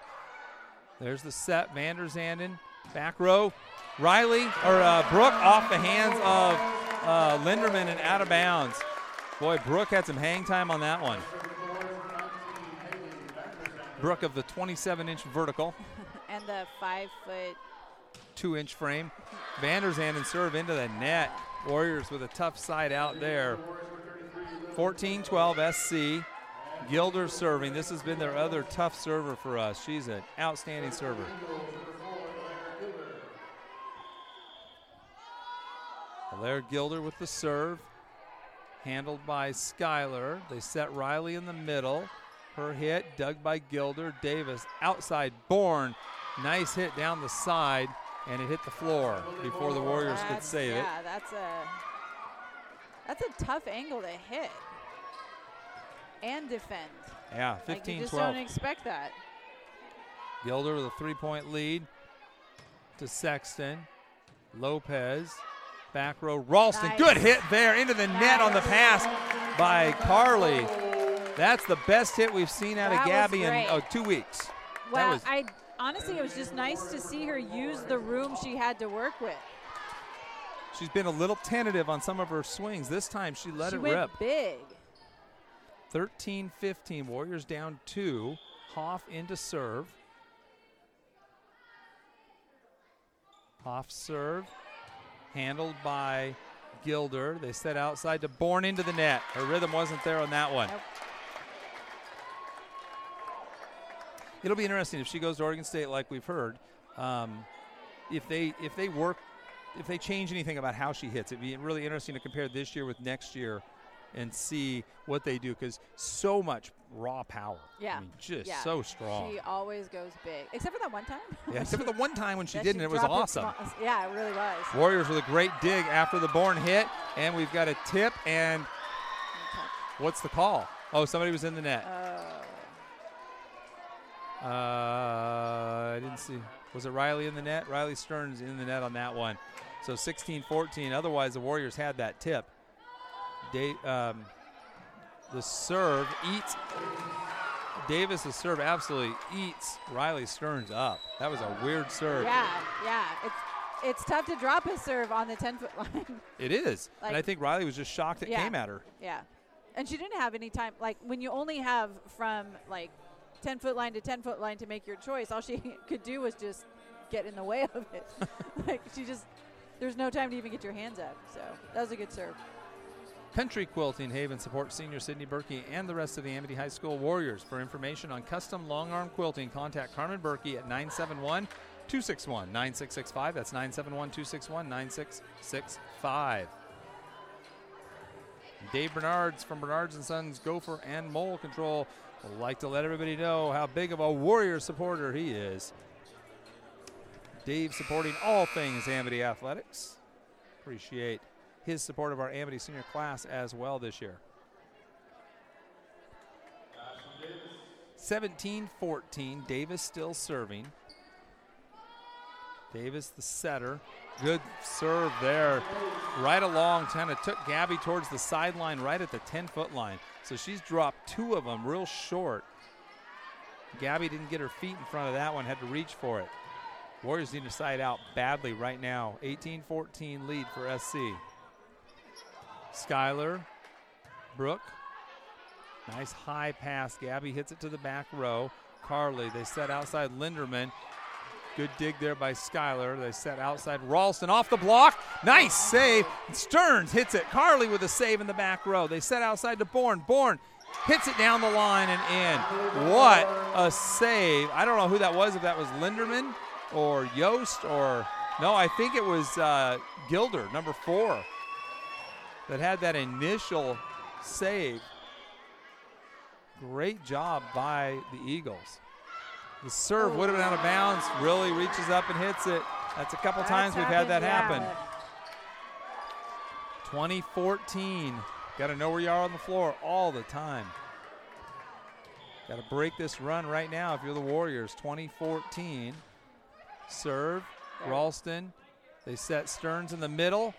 There's the set. Vander Zanden, back row. Riley or uh, Brooke off the hands of uh, Linderman and out of bounds. Boy, Brooke had some hang time on that one. Brooke of the 27 inch vertical. [laughs] And the five foot. two inch frame. Vanderzanden serve into the net. Warriors with a tough side out there. 14 12 SC. Gilder serving. This has been their other tough server for us. She's an outstanding server. Blair Gilder with the serve. Handled by Skyler. They set Riley in the middle. Her hit, dug by Gilder. Davis outside. Bourne. Nice hit down the side, and it hit the floor before the Warriors could That's- save it. Yeah, that's a that's a tough angle to hit and defend. Yeah, Like you just 12. don't expect that. Gilder with a three point lead to Sexton. Lopez. Back row. Ralston. Nice. Good hit there into the net on the pass by Carly. That's the best hit we've seen out That of Gabby in oh, two weeks. Well, was- I honestly, it was just nice to see her use the room she had to work with. She's been a little tentative on some of her swings. This time she let she it went rip. big. 13 15. Warriors down two. Hoff into serve. Hoff serve. Handled by Gilder. They set outside to Bourne into the net. Her rhythm wasn't there on that one. Nope. It'll be interesting if she goes to Oregon State, like we've heard. Um, if they if they work, if they change anything about how she hits, it'd be really interesting to compare this year with next year, and see what they do because so much raw power. Yeah. I mean, just yeah. so strong. She always goes big, except for that one time. yeah, except for the one time when she [laughs] That did, and it was awesome. small- yeah, it really was. Warriors with a great dig after the Bourne hit, and we've got a tip. And what's the call? Oh, somebody was in the net. Uh, Uh, I didn't see. Was it Riley in the net? Riley Stearns in the net on that one. So 16-14. Otherwise, the Warriors had that tip. They, um, the serve eats Davis's serve absolutely eats Riley Stearns up. That was a weird serve. Yeah, yeah. It's it's tough to drop a serve on the 10 foot [laughs] line. It is. and I think Riley was just shocked it Yeah. came at her. yeah. And she didn't have any time. Like when you only have from like 10 foot line to 10 foot line to make your choice, all she [laughs] could do was just get in the way of it. [laughs] like she just, there's no time to even get your hands up. So that was a good serve. Country Quilting Haven supports senior Sydney Berkey and the rest of the Amity High School Warriors. For information on custom long arm quilting, contact Carmen Berkey at 971 261 9665. That's 971 261 9665. Dave Bernards from Bernards and Sons Gopher and Mole Control would like to let everybody know how big of a Warrior supporter he is. Dave supporting all things Amity Athletics. Appreciate his support of our Amity senior class as well this year. 17 14. Davis still serving. Davis, the setter. Good serve there. Right along, kind of took Gabby towards the sideline right at the 10 foot line. So she's dropped two of them real short. Gabby didn't get her feet in front of that one, had to reach for it. Warriors need to side out badly right now. 18 14 lead for SC. Skyler, Brooke. Nice high pass. Gabby hits it to the back row. Carly, they set outside Linderman. Good dig there by Skyler. They set outside Ralston off the block. Nice save. Stearns hits it. Carly with a save in the back row. They set outside to Bourne. Bourne hits it down the line and in. What a save. I don't know who that was, if that was Linderman or Yost or. No, I think it was uh, Gilder, number four, that had that initial save. Great job by the Eagles. The serve would have been out of bounds. Really reaches up and hits it. That's a couple That's times we've had that happen. yeah. 2014. Got to know where you are on the floor all the time. Got to break this run right now if you're the Warriors. 2014. Serve. Ralston. They set Stearns in the middle.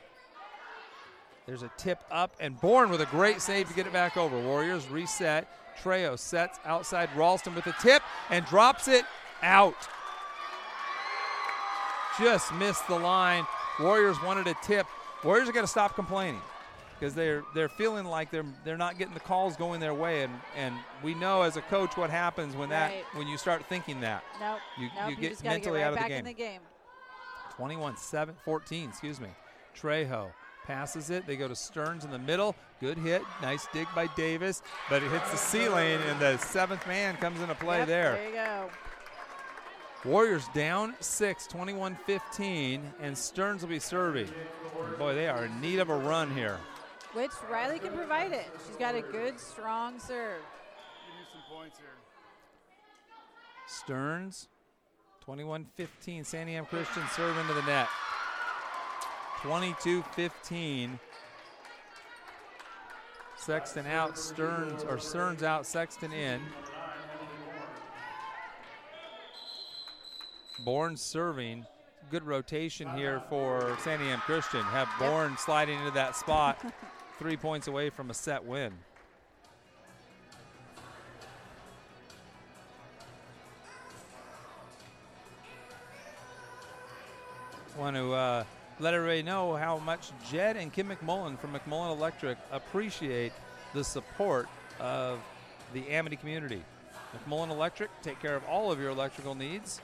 There's a tip up and Bourne with a great save to get it back over. Warriors reset. Trejo sets outside Ralston with a tip and drops it out. Just missed the line. Warriors wanted a tip. Warriors are going to stop complaining because they're they're feeling like they're they're not getting the calls going their way, and and we know as a coach what happens when that Right. when you start thinking that. Nope. You- nope, you get just mentally get right out of the game. in the game. 21 7 14 excuse me trejo passes it they go to stearns in the middle good hit nice dig by davis but it hits the ceiling and the seventh man comes into play Yep, there There you go. warriors down 6 21 15 and stearns will be serving And boy they are in need of a run here Which Riley can provide it. She's got a good, strong serve. You need some points here. stearns 21 15 santiam christian serve into the net 22 15 Sexton out, Stearns or Stearns out, Sexton in. Bourne serving. Good rotation here for Santiam Christian. Have Bourne sliding into that spot, [laughs] three points away from a set win. Want to uh, let everybody know how much Jed and Kim McMullen from McMullen Electric appreciate the support of the Amity community. McMullen Electric take care of all of your electrical needs,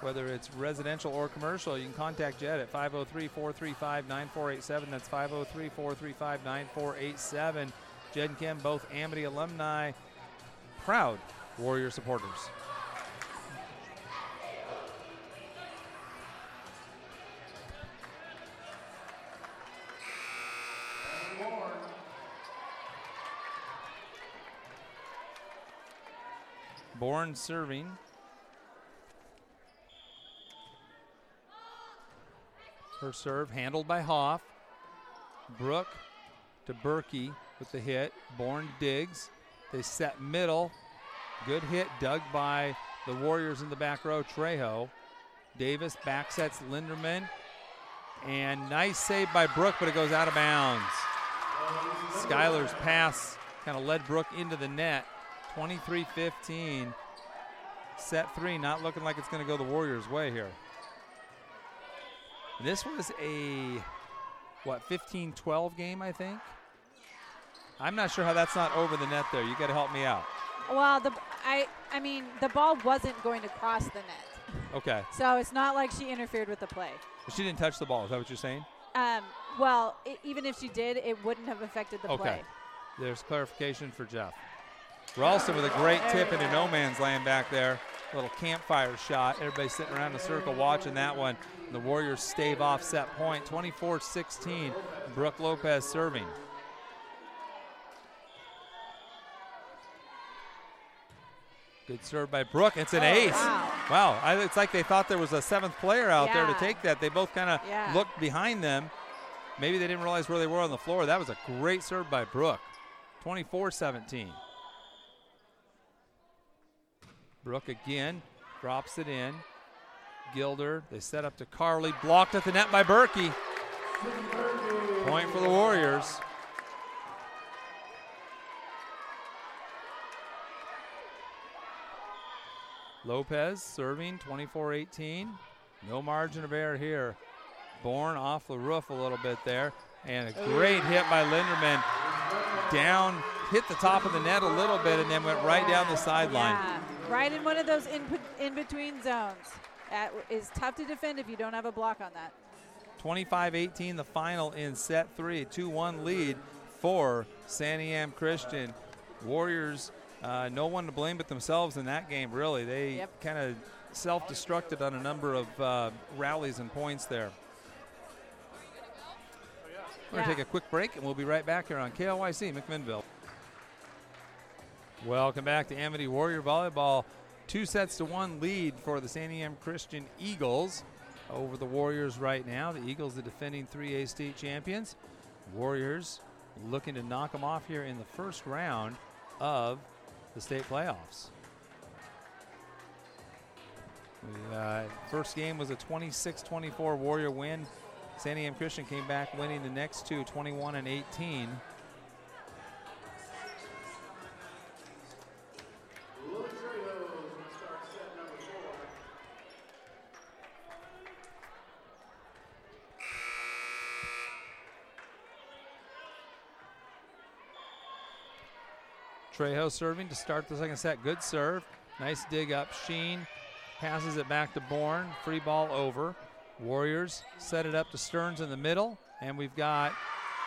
whether it's residential or commercial. You can contact Jed at 503-435-9487. That's 503-435-9487. Jed and Kim, both Amity alumni, proud Warrior supporters. Bourne serving. Her serve handled by Hoff. Brooke to Berkey with the hit. Bourne digs. They set middle. Good hit dug by the Warriors in the back row. Trejo. Davis back sets Linderman. And nice save by Brooke, but it goes out of bounds. Skyler's pass kind of led Brooke into the net. 23 15. Set three, not looking like it's going to go the Warriors' way here. This was a, what, 15 12 game, I think? I'm not sure how that's not over the net there. You got to help me out. Well, the I I mean the ball wasn't going to cross the net, Okay. so it's not like she interfered with the play. She didn't touch the ball. Is that what you're saying? Um, well, i even if she did, it wouldn't have affected the Okay. play. There's clarification for Jeff. Ralston with a great tip into no man's land back there. Little campfire shot. Everybody sitting around in a circle watching that one. The Warriors stave off set point. 24 16. Brooke Lopez serving. Good serve by Brooke. It's an Oh, ace. wow. Wow. I, it's like they thought there was a seventh player out there to take that. They both kind of Yeah. looked behind them. Maybe they didn't realize where they were on the floor. That was a great serve by Brooke. 24 17. Brooke again drops it in. Gilder, they set up to Carly, blocked at the net by Berkey. Point for the Warriors. Lopez serving 24 18. No margin of error here. Bourne off the roof a little bit there. And a great hit by Linderman. Down, hit the top of the net a little bit, and then went right down the sideline. Yeah, right in one of those in, in between zones. That is tough to defend if you don't have a block on that. 25 18, the final in set three. 2 1 lead for Santiam Christian. Warriors, uh, no one to blame but themselves in that game, really. They Yep. kind of self destructed on a number of uh, rallies and points there. We're going to Yeah. take a quick break and we'll be right back here on KLYC McMinnville. Welcome back to Amity Warrior Volleyball. Two sets to one lead for the Santiam Christian Eagles over the Warriors right now. The Eagles, the defending 3A state champions. Warriors looking to knock them off here in the first round of the state playoffs. We, uh, first game was a 26 24 Warrior win. Santiam Christian came back winning the next two, 21 and 18. Lily Trejo is going to start set number four. Trejo serving to start the second set. Good serve. Nice dig up. Sheen passes it back to Bourne. Free ball over. Warriors set it up to Stearns in the middle. And we've got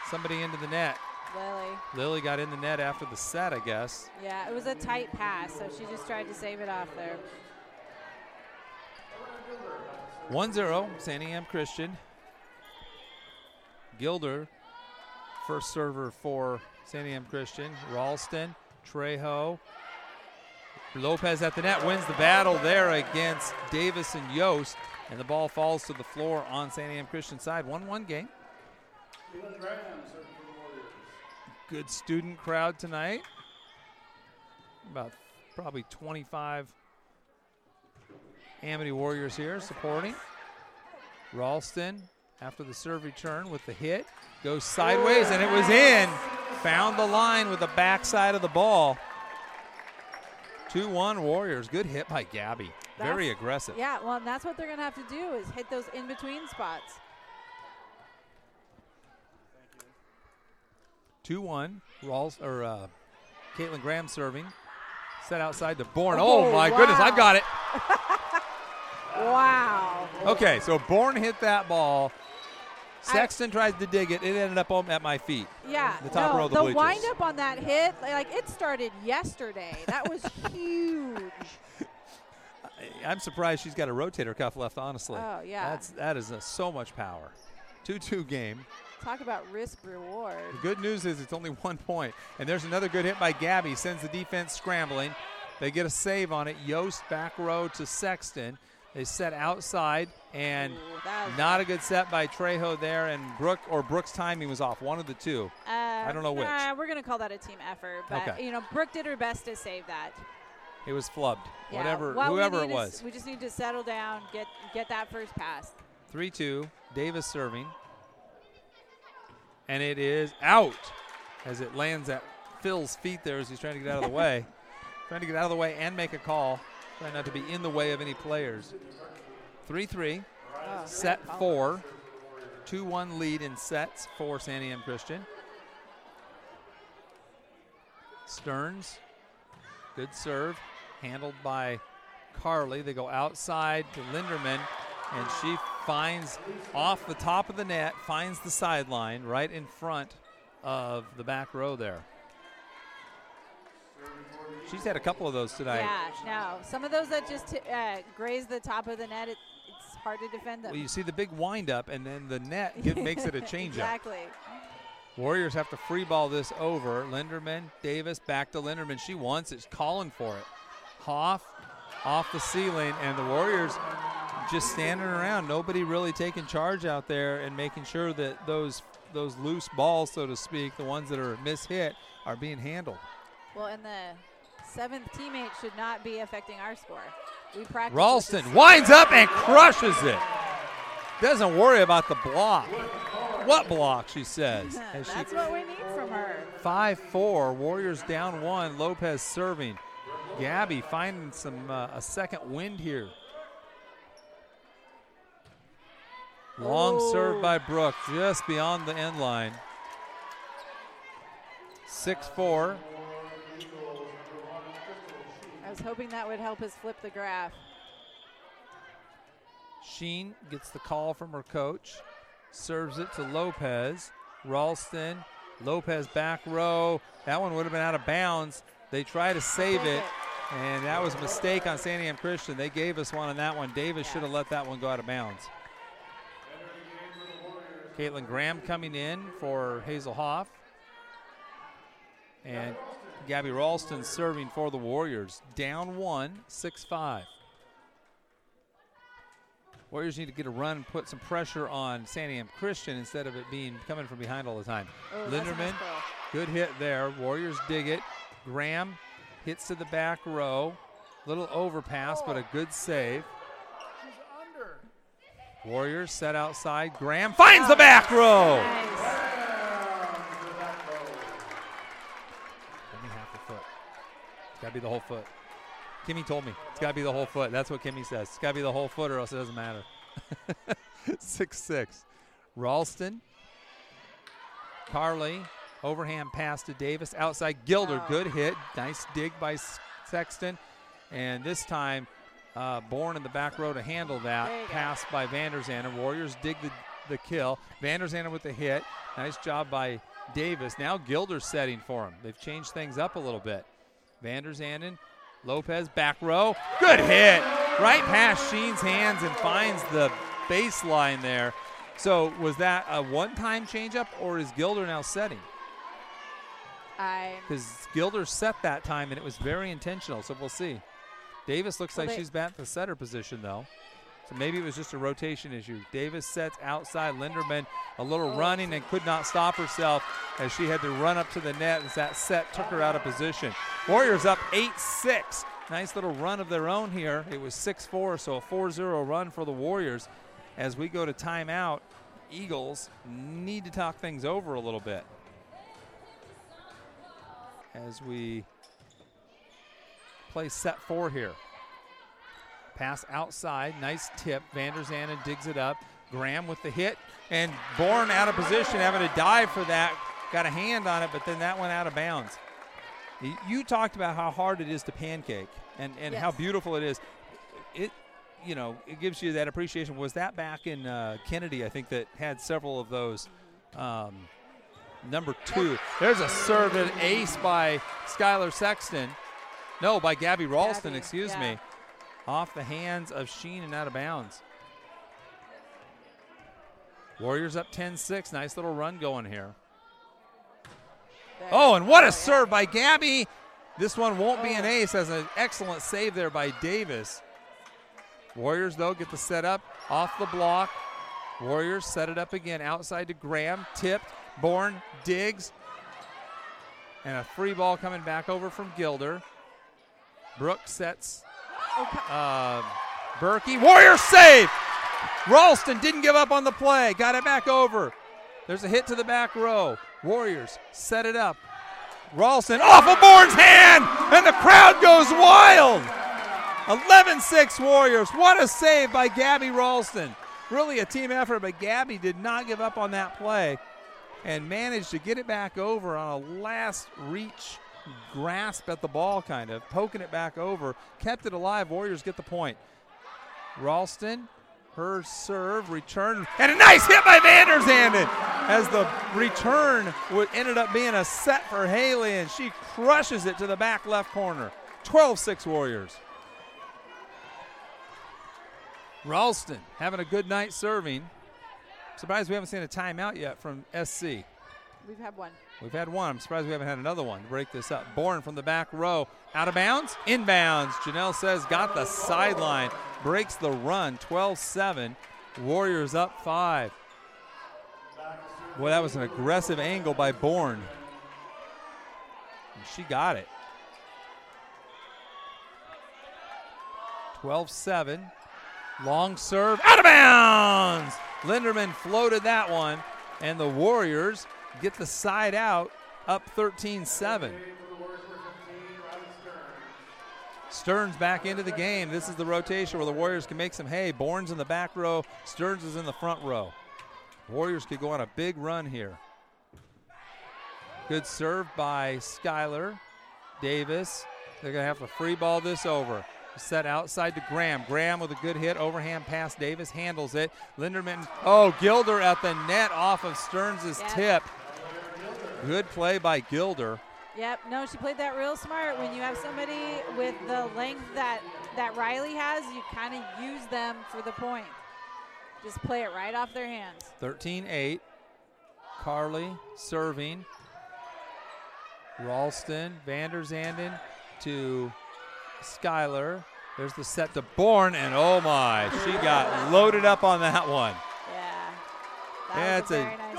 somebody into the net. Lily. Lily got in the net after the set, I guess. Yeah, it was a tight pass, so she just tried to save it off there. 1 0, Santiam Christian. Gilder, first server for Santiam Christian. Ralston, Trejo. Lopez at the net wins the battle there against Davis and Yost. And the ball falls to the floor on Santiam Christian side. 1 1 game. Good student crowd tonight. About probably 25 Amity Warriors here supporting. Ralston, after the serve return with the hit, goes sideways and it was in. Found the line with the backside of the ball. 2 1 Warriors. Good hit by Gabby. Very aggressive. Yeah, well, and that's what they're going to have to do is hit those in between spots. 2 1. Rawls, or uh, Caitlin Graham serving. Set outside to Bourne. Oh, Oh, my goodness, I've got it. Wow. [laughs] Okay, so Bourne hit that ball. Sexton tries to dig it. It ended up at my feet. Yeah. The top no, row of the the bleachers. wind up on that hit, like it started yesterday. That was [laughs] huge. I- I'm surprised she's got a rotator cuff left. Honestly. Oh, yeah. That's that is a, so much power. Two-two game. Talk about risk reward. The good news is it's only one point. And there's another good hit by Gabby. Sends the defense scrambling. They get a save on it. Yost back row to Sexton. They set outside and Ooh, not a good set by Trejo there. And Brooke or Brooks' timing was off. One of the two. Uh, I don't know which. Nah, we're gonna call that a team effort, but Okay. you know, Brooke did her best to save that. It was flubbed. Yeah, Whatever, what we whoever it was. we just need to settle down, get get that first pass. 3 2. Davis serving. And it is out as it lands at Phil's feet there as he's trying to get out of the [laughs] way. trying to get out of the way and make a call, trying not to be in the way of any players. 3 3, Oh, set four. 2 1 lead in sets for Santiam Christian. Stearns, good serve, handled by Carly. They go outside to Linderman, and she finds off the top of the net, finds the sideline right in front of the back row there. She's had a couple of those tonight. Yeah, no. Some of those that just uh, graze the top of the net, it, hard to defend them. Well, you see the big windup, and then the net give, makes it a [laughs] changeup. exactly. Warriors have to free ball this over. Linderman, Davis, back to Linderman. She wants it, calling for it. Hoff off the ceiling, and the Warriors just standing around. Nobody really taking charge out there and making sure that those those loose balls, so to speak, the ones that are mishit, are being handled. Well, and the seventh teammate should not be affecting our score. Ralston winds up and crushes it. Doesn't worry about the block. What block, she says. [laughs] as she That's what we need from her. 5 4. Warriors down one. Lopez serving. Gabby finding some uh, a second wind here. Long serve by Brooke, just beyond the end line. 6 4. Was hoping that would help us flip the graph. Sheen gets the call from her coach, serves it to Lopez. Ralston, Lopez back row. That one would have been out of bounds. They try to save it, and that was a mistake on Santiam Christian. They gave us one on that one. Davis should have let that one go out of bounds. Caitlin Graham coming in for Hazel Hoff. And Gabby Ralston serving for the Warriors. Down one, 6 5. Warriors need to get a run and put some pressure on Santiam Christian instead of it being coming from behind all the time. Oh, that's nice Linderman, good hit there. Warriors dig it. Graham hits to the back row. Little overpass, but a good save. She's under. Warriors set outside. Graham finds the back row. Nice. Give me half the foot. It's got to be the whole foot. Kimmy told me it's got to be the whole foot. That's what Kimmy says. It's got to be the whole foot, or else it doesn't matter. [laughs] six six. Ralston. Carly. Overhand pass to Davis. Outside Gilder. Wow. Good hit. Nice dig by Sexton. And this time, uh, Bourne in the back row to handle that. You go. Pass by Vanderzanden. Warriors dig the, the kill. Vanderzanden with the hit. Nice job by Davis. Now Gilder's setting for him. They've changed things up a little bit. Vanderzanden, Lopez back row. Good hit. Right past Sheen's hands and finds the baseline there. So was that a one-time changeup or is Gilder now setting? I Because Gilder set that time and it was very intentional. So we'll see. Davis looks Well, like she's back to the setter position though. So maybe it was just a rotation issue. Davis sets outside. Linderman a little Oh. running and could not stop herself as she had to run up to the net as that set took her out of position. Warriors up 8 6. Nice little run of their own here. It was 6 4, so a 4 0 run for the Warriors. As we go to timeout, Eagles need to talk things over a little bit. As we play set four here. Pass outside, nice tip. Vanderzanden digs it up. Graham with the hit, and Bourne out of position, having to dive for that. Got a hand on it, but then that went out of bounds. You talked about how hard it is to pancake and, and how beautiful it is. It, you know, it gives you that appreciation. Was that back in uh, Kennedy? I think that had several of those. Um, number two, there's a serve and ace by Skylar Sexton. No, by Gabby Ralston. Gabby, excuse yeah. me off the hands of Sheen and out of bounds. Warriors up 10 6. Nice little run going here. Oh, and what a serve by Gabby. This one won't be an ace as an excellent save there by Davis. Warriors, though, get the set up off the block. Warriors set it up again outside to Graham. Tipped. Bourne digs. And a free ball coming back over from Gilder. Brooks sets Uh, Berkey. Warriors save. Ralston didn't give up on the play. Got it back over. There's a hit to the back row. Warriors set it up. Ralston off of Bourne's hand, and the crowd goes wild. 11 6 Warriors. What a save by Gabby Ralston. Really a team effort, but Gabby did not give up on that play and managed to get it back over on a last reach grasp at the ball, kind of poking it back over, kept it alive. Warriors get the point. Ralston, her serve, return, and a nice hit by Vanderzanden as the return would ended up being a set for Haley, and she crushes it to the back left corner. 12 6 Warriors. Ralston having a good night serving. Surprised we haven't seen a timeout yet from SC. We've had one. We've had one. I'm surprised we haven't had another one to break this up. Bourne from the back row. Out of bounds? Inbounds. Janelle says got the sideline. Breaks the run. 12 7. Warriors up five. Boy, that was an aggressive angle by Bourne. And she got it. 12 7. Long serve. Out of bounds! Linderman floated that one. And the Warriors get the side out up 13 7. Stearns back into the game. This is the rotation where the Warriors can make some hay. Bourne's in the back row, Stearns is in the front row. Warriors could go on a big run here. Good serve by Skylar Davis. They're going to have to free ball this over. Set outside to Graham. Graham with a good hit. Overhand pass. Davis handles it. Linderman. Oh, Gilder at the net off of Stearns' tip. Good play by Gilder. Yep. No, she played that real smart. When you have somebody with the length that that Riley has, you kind of use them for the point. Just play it right off their hands. 13 8. Carly serving. Ralston, Vanderzanden to Skylar. There's the set to Bourne, and oh my, she got loaded up on that one. Yeah. That it's a nice.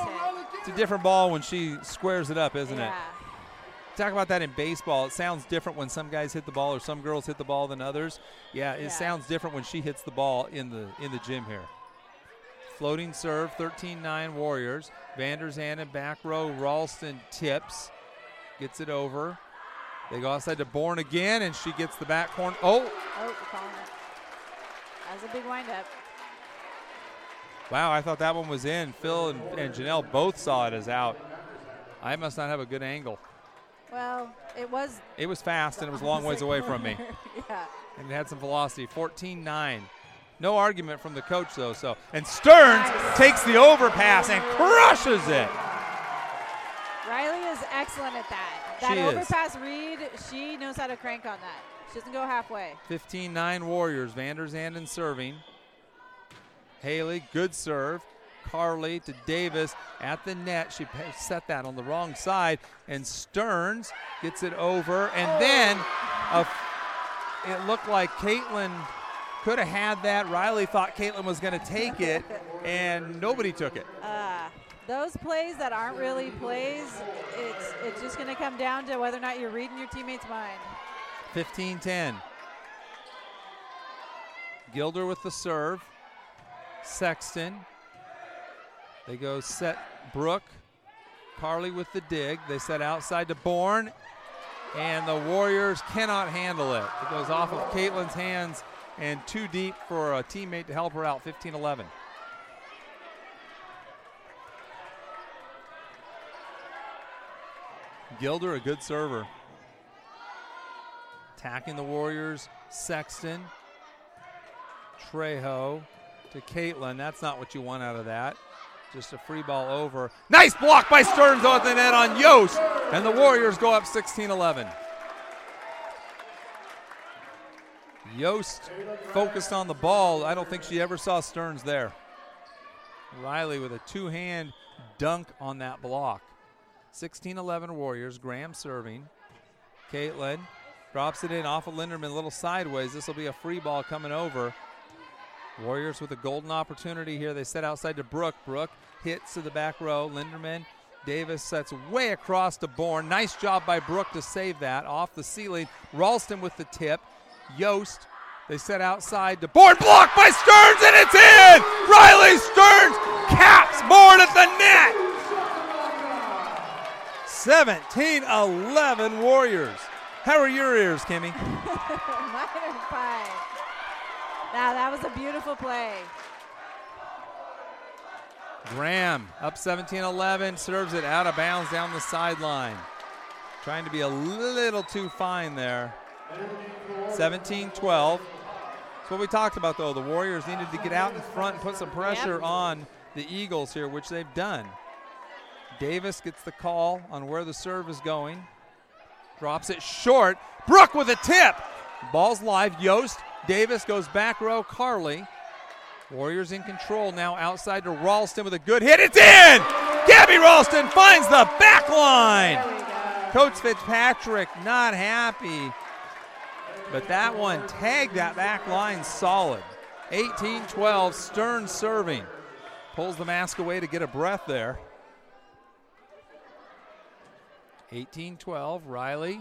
It's a different ball when she squares it up, isn't it? Talk about that in baseball. It sounds different when some guys hit the ball or some girls hit the ball than others. Yeah, it Yeah. sounds different when she hits the ball in the in the gym here. Floating serve, 13-9 Warriors. Vanderzanden back row, Ralston tips, gets it over. They go outside to Bourne again, and she gets the back corner. Oh, Oh, we're calling it. That was a big windup. Wow! I thought that one was in. Phil and, and Janelle both saw it as out. I must not have a good angle. Well, it was. It was fast and it was a long ways away from me. [laughs] yeah. and it had some velocity. 14-9. No argument from the coach though. So and Stearns Nice. takes the overpass and crushes it. Riley is excellent at that. That She is. overpass read, she knows how to crank on that. She doesn't go halfway. 15-9 Warriors. Vanderzanden serving. Haley, good serve. Carly to Davis at the net. She set that on the wrong side, and Stearns gets it over. And then a it looked like Caitlin could have had that. Riley thought Caitlin was going to take it, and nobody took it. Uh, those plays that aren't really plays, it's it's just going to come down to whether or not you're reading your teammate's mind. 15 10. Gilder with the serve. Sexton. They go set Brooke. Carly with the dig. They set outside to Bourne. And the Warriors cannot handle it. It goes off of Caitlin's hands and too deep for a teammate to help her out. 15 11. Gilder, a good server. Attacking the Warriors, Sexton, Trejo to Caitlin. That's not what you want out of that. Just a free ball over. Nice block by Stearns on the net on Yost. And the Warriors go up 16 11. Yost focused on the ball. I don't think she ever saw Stearns there. Riley with a two hand dunk on that block. 16 11 Warriors. Graham serving. Caitlin drops it in off of Linderman, a little sideways. This will be a free ball coming over. Warriors with a golden opportunity here. They set outside to Brook. Brook hits to the back row. Linderman. Davis sets way across to Bourne. Nice job by Brook to save that off the ceiling. Ralston with the tip. Yost. They set outside to Bourne. Blocked by Stearns, and it's in! Riley Stearns caps Bourne at the net! 17 11 Warriors. How are your ears, Kimmy? [laughs] [laughs] Mine are fine. Now that was a beautiful play. Graham up 17 11, serves it out of bounds down the sideline. Trying to be a little too fine there. 17 12. That's what we talked about, though. The Warriors needed to get out in front and put some pressure Yep. on the Eagles here, which they've done. Davis gets the call on where the serve is going. Drops it short. Brooke with a tip. Ball's live. Yost. Davis goes back row. Carly. Warriors in control now outside to Ralston with a good hit. It's in! Gabby Ralston finds the back line. There we go. Coach Fitzpatrick not happy. But that one tagged that back line solid. 18 12, Stern serving. Pulls the mask away to get a breath there. 18 12, Riley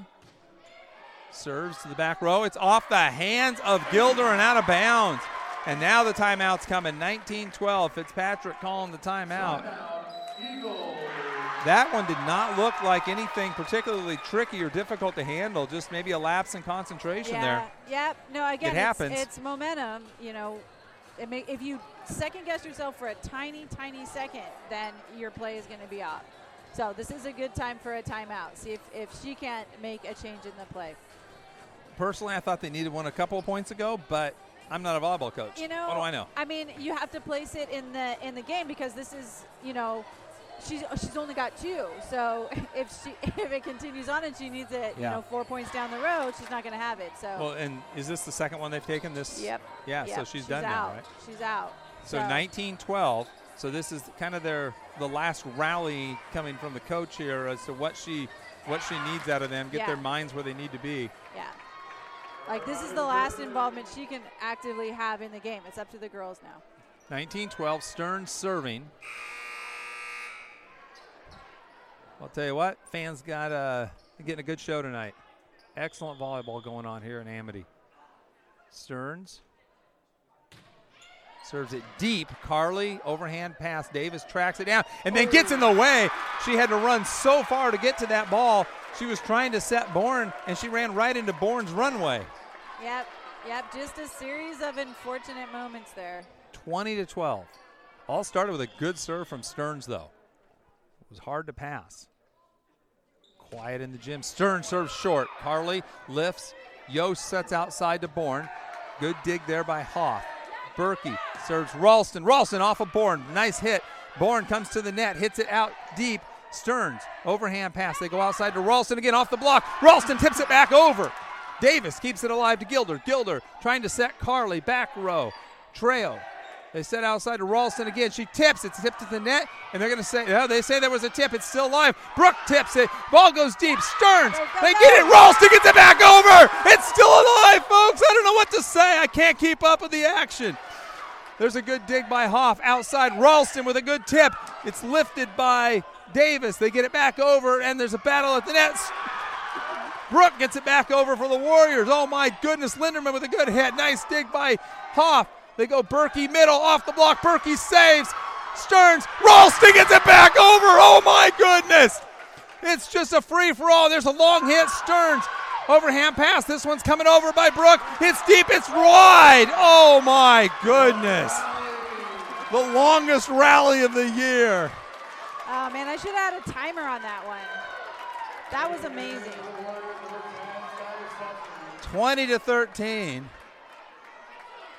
serves to the back row. It's off the hands of Gilder and out of bounds. And now the timeout's coming. 19 12. Fitzpatrick calling the timeout. That one did not look like anything particularly tricky or difficult to handle, just maybe a lapse in concentration yeah, there. Yep. No, again, It happens. It's, it's momentum. You know, it may, if you second guess yourself for a tiny, tiny second, then your play is going to be off. So this is a good time for a timeout. See if, if she can't make a change in the play. Personally, I thought they needed one a couple of points ago, but I'm not a volleyball coach. You know, what do I know? I mean, you have to place it in the in the game because this is, you know, she's she's only got two. So [laughs] if she [laughs] if it continues on and she needs it, yeah. you know, four points down the road, she's not going to have it. So Well, and is this the second one they've taken? This. yep. Yeah. So yep, she's, done now, out. right? She's out. So 19-12. So this is kind of their the last rally coming from the coach here as to what she what she needs out of them, get Yeah. their minds where they need to be. Yeah. Like this is the last involvement she can actively have in the game. It's up to the girls now. 19-12, Stern serving. I'll tell you what, fans got uh, getting a good show tonight. Excellent volleyball going on here in Amity. Stearns serves it deep. Carly overhand pass. Davis tracks it down and then gets in the way. She had to run so far to get to that ball. She was trying to set Bourne and she ran right into Bourne's runway. Yep. Yep. Just a series of unfortunate moments there. 20 to 12. All started with a good serve from Stearns, though. It was hard to pass. Quiet in the gym. Stearns serves short. Carly lifts. Yost sets outside to Bourne. Good dig there by Hoff. Berkey serves Ralston. Ralston off of Bourne. Nice hit. Bourne comes to the net, hits it out deep. Stearns, overhand pass. They go outside to Ralston again off the block. Ralston tips it back over. Davis keeps it alive to Gilder. Gilder trying to set Carly back row. Trejo. They set outside to Ralston again. She tips. It's tipped to the net, and they're going to say, no, they say there was a tip. It's still live. Brooke tips it. Ball goes deep. Stearns. Oh, they get it. Ralston gets it back over. It's still alive, folks. I don't know what to say. I can't keep up with the action. There's a good dig by Hoff outside. Ralston with a good tip. It's lifted by Davis. They get it back over, and there's a battle at the net. Brooke gets it back over for the Warriors. Oh my goodness, Linderman with a good hit. Nice dig by Hoff. They go Berkey middle off the block. Berkey saves. Stearns. Ralston gets it back over. Oh my goodness. It's just a free for all. There's a long hit. Stearns. Overhand pass. This one's coming over by Brooke. It's deep. It's wide. Oh my goodness. The longest rally of the year. Oh man, I should have had a timer on that one. That was amazing. 20 to 13.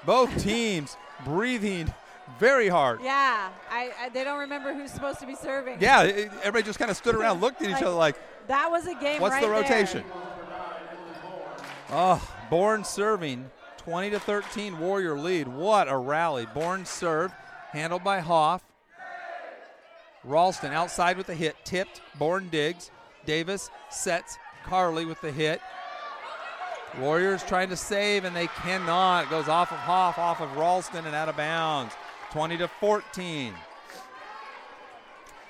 Both teams breathing very hard. Yeah, I, I they don't remember who's supposed to be serving. Yeah, it- everybody just kind of stood around, looked at each [laughs] Like, other like, That was a game what's right the there. rotation? Oh, Bourne serving. 20 to 13 Warrior lead. What a rally. Bourne serve, handled by Hoff. Ralston outside with the hit, tipped. Bourne digs. Davis sets Carly with the hit. Warriors trying to save and they cannot. It goes off of Hoff, off of Ralston, and out of bounds. 20 to 14.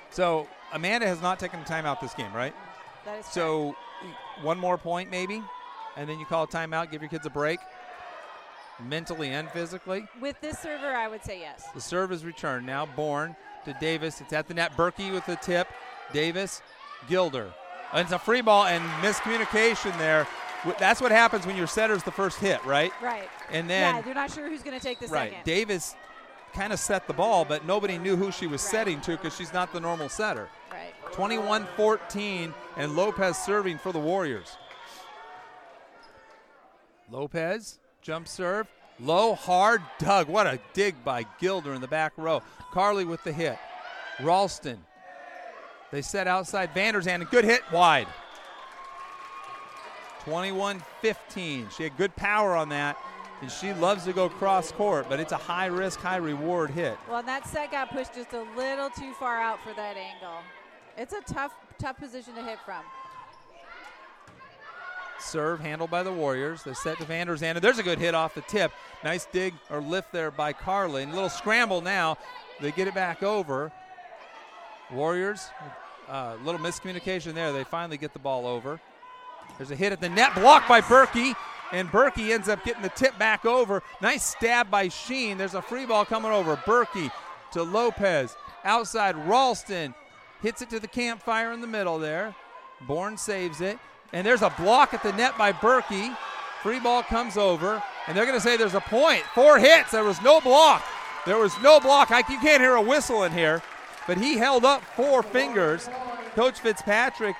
So Amanda has not taken a timeout this game, right? That is correct. So one more point maybe, and then you call a timeout, give your kids a break, mentally and physically. with this server, I would say yes. The serve is returned. Now Bourne to Davis. It's at the net. Berkey with the tip. Davis, Gilder And It's a free ball and miscommunication there. That's what happens when your setter's the first hit, right? Right. And then yeah, they're not sure who's going to take the right, second. Davis kind of set the ball, but nobody knew who she was Right. setting to because she's not the normal setter. right. 21-14, and Lopez serving for the Warriors. Lopez jump serve, low, hard, dug. What a dig by Gilder in the back row. Carly with the hit. Ralston. They set outside Vanderzanden, good hit wide. 21-15. She had good power on that, and she loves to go cross court, but it's a high risk, high reward hit. Well, and that set got pushed just a little too far out for that angle. It's a tough, tough position to hit from. Serve handled by the Warriors. The set to and There's a good hit off the tip. Nice dig or lift there by a little scramble now. They get it back over. Warriors, a little miscommunication there. They finally get the ball over. There's a hit at the net, blocked by Berkey, and Berkey ends up getting the tip back over. Nice stab by Sheen. There's a free ball coming over. Berkey to Lopez. Outside, Ralston hits it to the campfire in the middle there. Bourne saves it. And there's a block at the net by Berkey. Free ball comes over, and they're going to say there's a point. Four hits. There was no block. There was no block. I, you can't hear a whistle in here, but he held up four fingers. Coach Fitzpatrick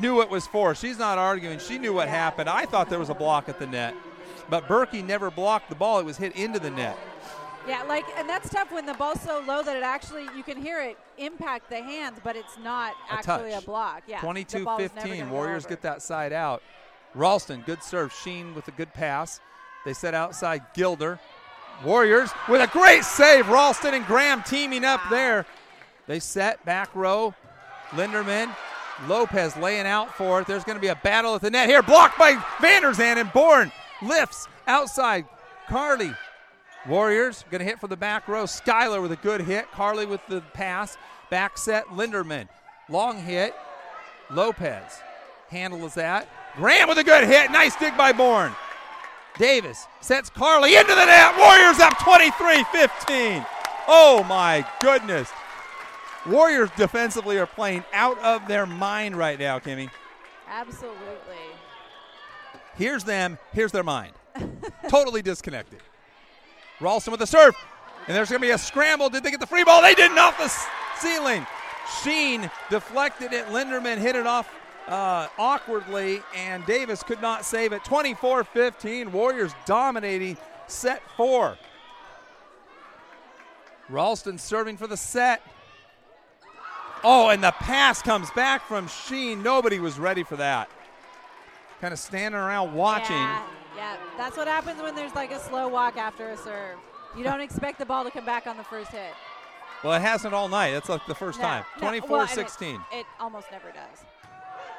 knew it was four. She's not arguing. She knew what happened. I thought there was a block at the net, but Berkey never blocked the ball. It was hit into the net. Yeah, like, and that's tough when the ball's so low that it actually, you can hear it impact the hands, but it's not A actually touch. a block. Yeah. 22 ball was never 15. gonna go Warriors get that side out. Ralston, good serve. Sheen with a good pass. They set outside Gilder. Warriors with a great save. Ralston and Graham teaming up there. They set back row. Linderman. Lopez laying out for it. There's going to be a battle at the net here. Blocked by Vanderzanden and Bourne. Lifts outside. Carly. Warriors going to hit from the back row. Skyler with a good hit. Carly with the pass. Back set. Linderman. Long hit. Lopez handles that. Graham with a good hit. Nice dig by Bourne. Davis sets Carly into the net. Warriors up 23 15. Oh my goodness. Warriors defensively are playing out of their mind right now, Kimmy. Absolutely. Here's them, here's their mind. [laughs] totally disconnected. Ralston with the serve. And there's going to be a scramble. Did they get the free ball? They didn't off the ceiling. Sheen deflected it. Linderman hit it off uh, awkwardly, and Davis could not save it. 24 15. Warriors dominating set four. Ralston serving for the set. Oh, and the pass comes back from Sheen. Nobody was ready for that. Kind of standing around watching. Yeah, yeah, that's what happens when there's like a slow walk after a serve. You don't expect the ball to come back on the first hit. Well, it hasn't all night. That's like the first No, time. no, 24 well, and it- 16. It almost never does.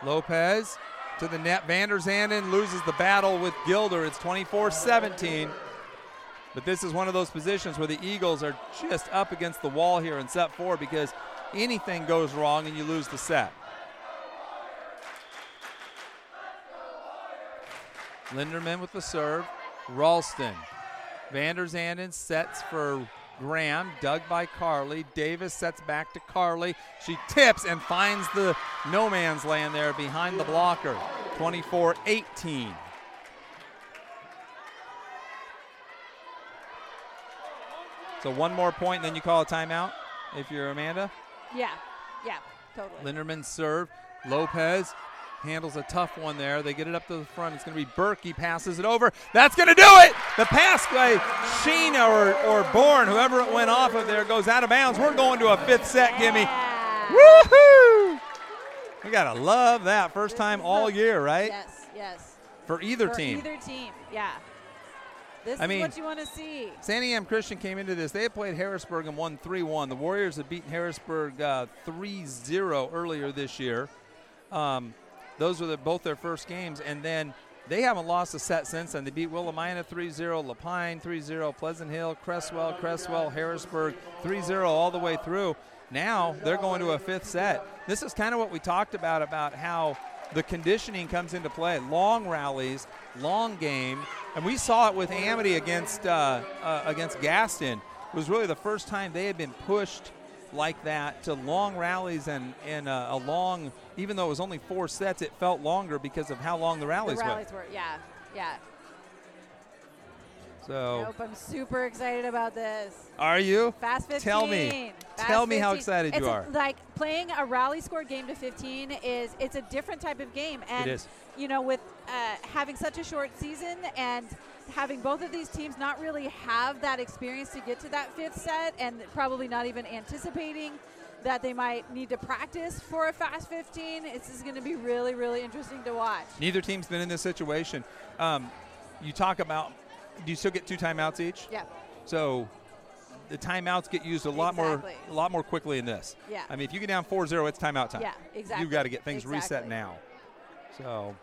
Lopez to the net. Vanderzanden loses the battle with Gilder. It's 24 17. But this is one of those positions where the Eagles are just up against the wall here in set four because anything goes wrong and you lose the set. Linderman with the serve. Ralston. Vanderzanden sets for Graham, dug by Carly. Davis sets back to Carly. She tips and finds the no man's land there behind the blocker. 24 18. So one more point, then you call a timeout if you're Amanda. Yeah, yeah, totally. Linderman serve. Lopez handles a tough one there. They get it up to the front. It's going to be Berkey passes it over. That's going to do it. The pass by Sheena or, or Bourne, whoever it went off of there, goes out of bounds. We're going to a fifth set, Kimmy. Yeah. Woohoo! We got to love that. First This time all the- year, right? Yes, yes. For either For team. Either team, yeah. This I is mean- what you want to see. Santiam Christian came into this. They had played Harrisburg and won 3 1. The Warriors had beaten Harrisburg 3 0 earlier this year. Um, those were the, both their first games. And then they haven't lost a set since then. They beat Willamina 3 0, La Pine 3 0, Pleasant Hill, Creswell, Creswell, Harrisburg 3 0 all the way through. Now they're going to a fifth set. This is kind of what we talked about about how the conditioning comes into play. Long rallies, long game, and we saw it with Amity against uh, uh, against Gaston. It was really the first time they had been pushed like that to long rallies and, and uh, a long, even though it was only four sets, it felt longer because of how long the rallies, the rallies went. were, yeah, yeah. So, Nope, I'm super excited about this. are you? Fast 15. Tell me. Fast Tell me how excited you It's a- are. like playing a rally score game to 15 is it's a different type of game, and is. you know with uh, having such a short season and having both of these teams not really have that experience to get to that fifth set, and probably not even anticipating that they might need to practice for a fast 15. This is going to be really, really interesting to watch. Neither team's been in this situation. Um, you talk about, do you still get two timeouts each? Yeah. So the timeouts get used a lot more a lot more quickly in this. Yeah. I mean, if you get down 4-0, it's timeout time. Yeah, exactly. You've got to get things reset now. So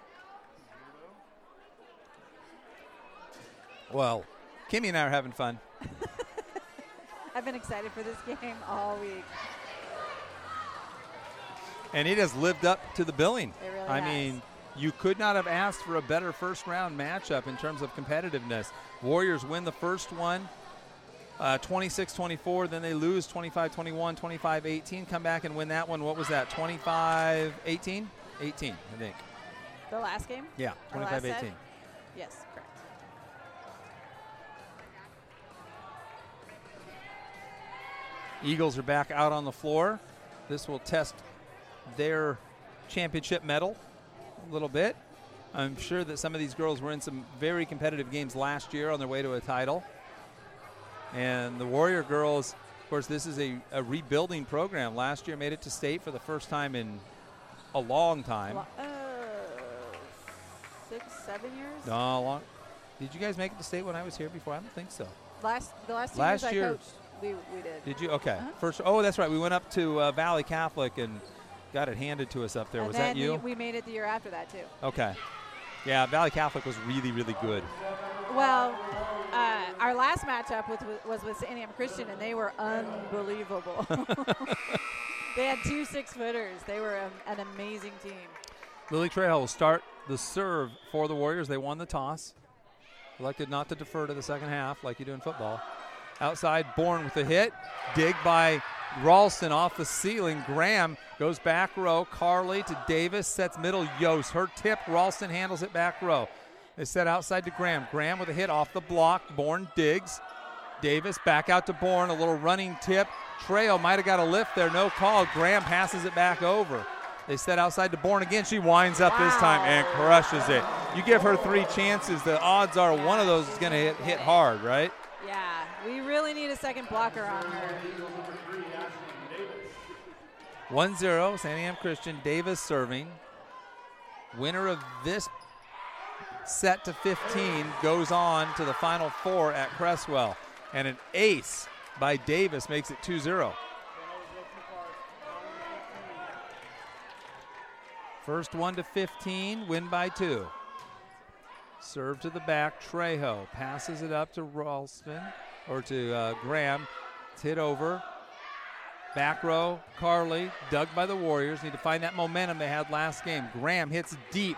Well, Kimmy and I are having fun. [laughs] I've been excited for this game all week. And it has lived up to the billing. It really I has. mean, you could not have asked for a better first round matchup in terms of competitiveness. Warriors win the first one uh, 26 24, then they lose 25 21, 25 18, come back and win that one. What was that? 25 18? 18, I think. The last game? Yeah, The last 25 set? 18. Yes, correct. Eagles are back out on the floor. This will test their championship medal a little bit. I'm sure that some of these girls were in some very competitive games last year on their way to a title. And the Warrior girls, of course, this is a, a rebuilding program. Last year made it to state for the first time in a long time. Uh, six, seven years? No, long. Did you guys make it to state when I was here before? I don't think so. Last the last two Last years year- I coached, we, we did. Did you? Okay. Uh-huh. First. Oh, that's right. We went up to uh, Valley Catholic and got it handed to us up there. and was that you? We, we made it the year after that too. Okay. Yeah, Valley Catholic was really, really good. Well, uh, our last matchup with, was with Santiam Christian, and they were unbelievable. [laughs] they had two six footers. They were a, an amazing team. Lily Trejo will start the serve for the Warriors. They won the toss. Elected not to defer to the second half like you do in football. Outside, Bourne with a hit. Dig by Ralston off the ceiling. Graham goes back row. Carly to Davis, sets middle. Yost. Her tip. Ralston handles it back row. They set outside to Graham. Graham with a hit off the block. Bourne digs. Davis back out to Bourne. A little running tip. Trail might have got a lift there. No call. Graham passes it back over. They set outside to Bourne again. She winds up this time and crushes it. You give her three chances, the odds are one of those is going to hit, hit hard, right? Yeah, we really need a second blocker on her. 1 0, Santiam Christian. Davis serving. Winner of this set to 15 goes on to the final four at Creswell. And an ace by Davis makes it 2 0. First one to 15, win by two. Serve to the back, Trejo passes it up to Ralston or to uh, Graham. It's hit over. Back row, Carly, dug by the Warriors. Need to find that momentum they had last game. Graham hits deep,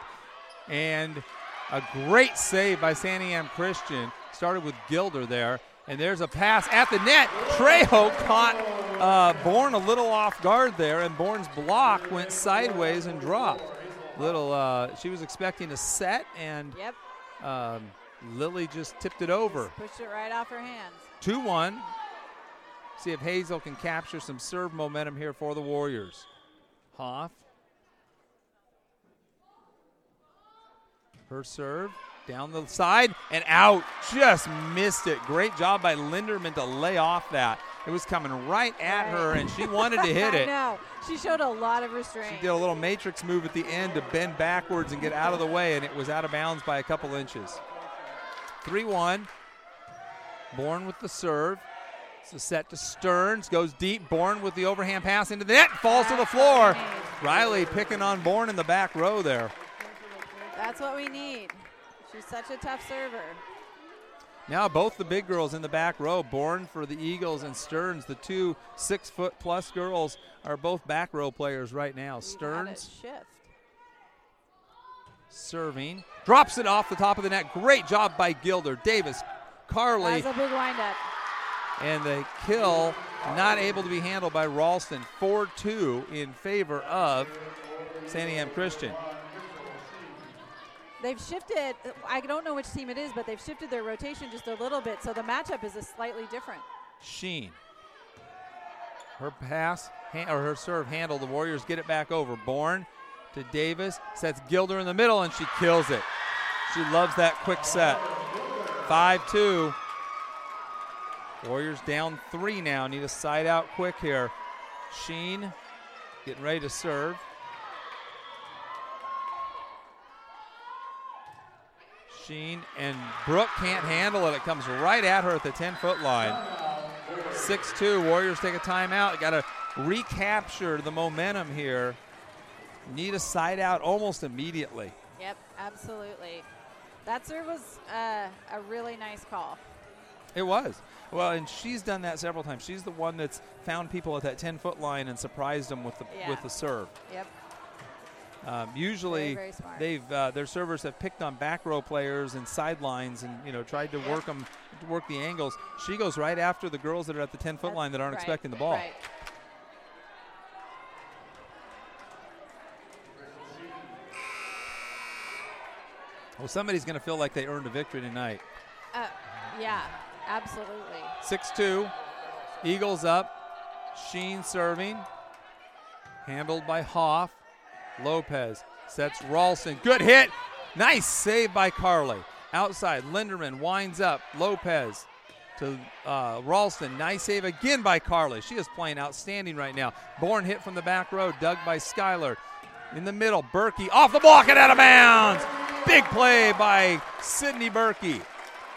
and a great save by Santiam Christian. Started with Gilder there, and there's a pass at the net. Trejo caught uh, Bourne a little off guard there, and Bourne's block went sideways and dropped. Little, uh, she was expecting a set, and Yep, um, Lily just tipped it over. pushed it right off her hands. 2 1. See if Hazel can capture some serve momentum here for the Warriors. Hoff. Her serve down the side and out. Just missed it. Great job by Linderman to lay off that. It was coming right at her, and she wanted to hit [laughs] it. know. She showed a lot of restraint. She did a little matrix move at the end to bend backwards and get out of the way, and it was out of bounds by a couple inches. 3 1. Bourne with the serve. It's a set to Stearns. Goes deep. Bourne with the overhand pass into the net. Falls to the floor. Riley picking on Bourne in the back row there. That's what we need. She's such a tough server. Now both the big girls in the back row, Bourne for the Eagles and Stearns, the two six foot plus girls, are both back row players right now. Stearns shift. serving. Drops it off the top of the net. Great job by Gilder. Davis, Carly, That's a big windup. and the kill not able to be handled by Ralston. 4 2 in favor of Santiam Christian. They've shifted. I don't know which team it is, but they've shifted their rotation just a little bit, so the matchup is a slightly different. Sheen. Her pass or her serve handle. The Warriors get it back over. Bourne to Davis. Sets Gilder in the middle, and she kills it. She loves that quick set. 5 2. Warriors down three now. Need a side out quick here. Sheen getting ready to serve. Sheen and Brooke can't handle it. It comes right at her at the 10 foot line. 6 2. Warriors take a timeout. Got to recapture the momentum here. Need a side out almost immediately. Yep, absolutely. That serve was uh, a really nice call. It was. Well, and she's done that several times. She's the one that's found people at that 10 foot line and surprised them with the Yeah. with the serve. Yep. Um, usually, Very, very they've uh, their servers have picked on back row players and sidelines, and you know tried to work them, work the angles. She goes right after the girls that are at the 10 foot That's line that aren't right, expecting the ball. Right. Well, somebody's going to feel like they earned a victory tonight. Uh, yeah, absolutely. 6 2. Eagles up. Sheen serving. Handled by Hoff. Lopez sets Ralston. Good hit. Nice save by Carly. Outside, Linderman winds up. Lopez to uh, Ralston. Nice save again by Carly. She is playing outstanding right now. Bourne hit from the back row, dug by Skylar. In the middle, Berkey off the block and out of bounds. Big play by Sydney Berkey.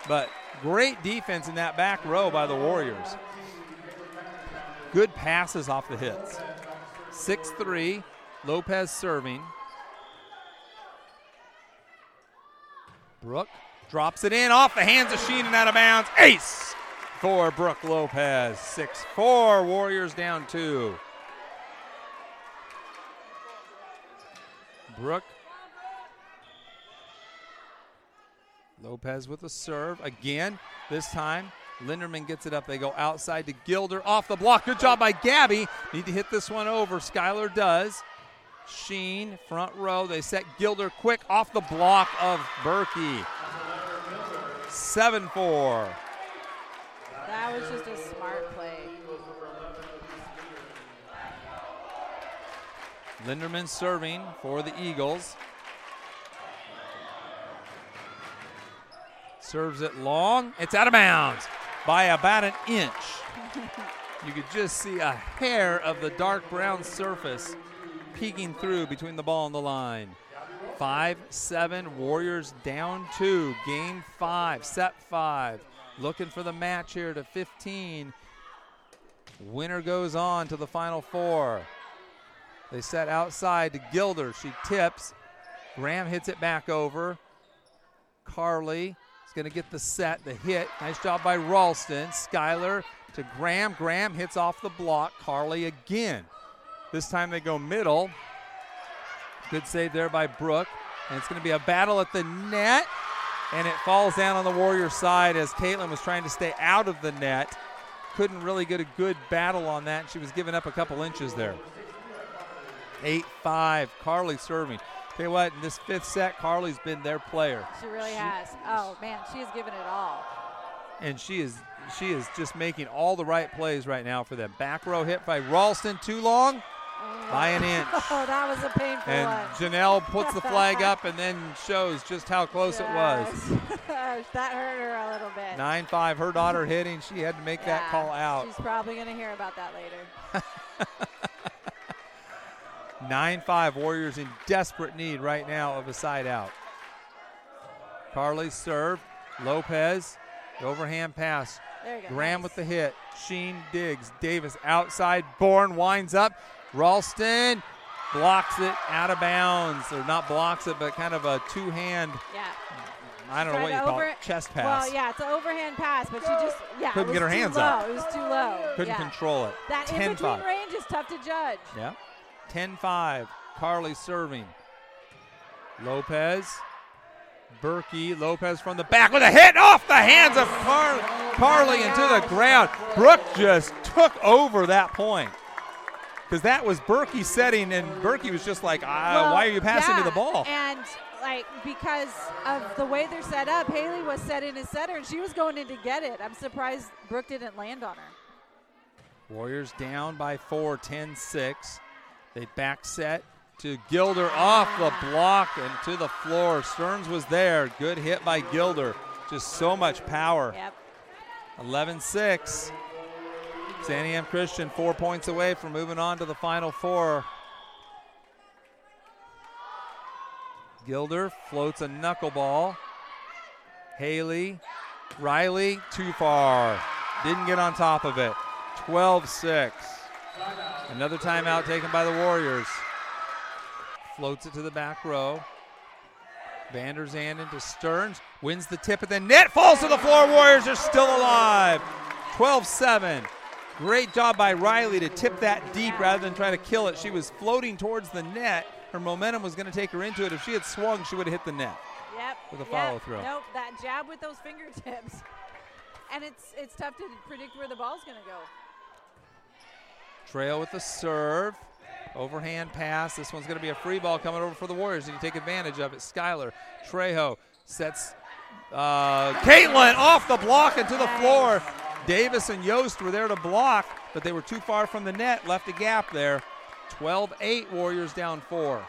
But great defense in that back row by the Warriors. Good passes off the hits. 6 3. Lopez serving. Brooke drops it in off the hands of Sheen and out of bounds. Ace for Brooke Lopez. 6 4. Warriors down two. Brooke. Lopez with a serve again. This time, Linderman gets it up. They go outside to Gilder off the block. Good job by Gabby. Need to hit this one over. Skylar does. Sheen, front row. They set Gilder quick off the block of Berkey. 7 4. That was just a smart play. Linderman serving for the Eagles. Serves it long. It's out of bounds by about an inch. [laughs] You could just see a hair of the dark brown surface peeking through between the ball and the line. 5 7, Warriors down two. Game five, set five. Looking for the match here to 15. Winner goes on to the final four. They set outside to Gilder. She tips. Graham hits it back over. Carly is going to get the set, the hit. Nice job by Ralston. Skyler to Graham. Graham hits off the block. Carly again. This time they go middle. Good save there by Brooke. And it's going to be a battle at the net. And it falls down on the Warrior side as Caitlin was trying to stay out of the net. Couldn't really get a good battle on that. She was giving up a couple inches there. 8 5. Carly serving. Tell you what, in this fifth set, Carly's been their player. She really has. Oh man, she has given it all. And she is she is just making all the right plays right now for them. Back row hit by Ralston, too long by an inch. [laughs] Oh, that was a painful And one. Janelle puts the flag up [laughs] and then shows just how close it was. [laughs] That hurt her a little bit. 9 5, her daughter hitting. She had to make that call out. She's probably going to hear about that later. 9 5, Warriors in desperate need right now of a side out. Carly serve. Lopez, the overhand pass. There you go. Graham nice. with the hit. Sheen digs. Davis outside. Bourne winds up. Ralston blocks it out of bounds. Or not blocks it, but kind of a two hand, Yeah. I don't know what you call it, chest pass. Well, yeah, it's an overhand pass, but she just yeah Couldn't get her hands low. up. It was too low. Couldn't yeah. control it. That 10 in between 5. range is tough to judge. Yeah. 10 5. Carly serving. Lopez. Berkey. Lopez from the back with a hit off the hands of Carly. Carly into the oh ground. Brooke just took over that point. Because that was Berkey setting, and Berkey was just like, ah, Well, why are you passing yeah, me the ball? And like because of the way they're set up, Haley was set in as setter, and she was going in to get it. I'm surprised Brooke didn't land on her. Warriors down by four, 10 6. They back set to Gilder off the block and to the floor. Stearns was there. Good hit by Gilder. Just so much power. Yep. 11 6. Santiam Christian four points away from moving on to the final four. Gilder floats a knuckleball. Haley, Riley, too far. Didn't get on top of it. 12 6. Another timeout taken by the Warriors. Floats it to the back row. Vanderzanden to Stearns. Wins the tip at the net. Falls to the floor. Warriors are still alive. 12 7. Great job by Riley to tip that deep rather than try to kill it. She was floating towards the net. Her momentum was going to take her into it. If she had swung, she would have hit the net. Yep. With a yep. follow throw. Nope. That jab with those fingertips. [laughs] And it's it's tough to predict where the ball's going to go. Trail with the serve. Overhand pass. This one's going to be a free ball coming over for the Warriors. And you take advantage of it. Skylar Trejo sets uh, Caitlin off the block and to the floor. Davis and Yost were there to block, but they were too far from the net. Left a gap there. 12 8, Warriors down four.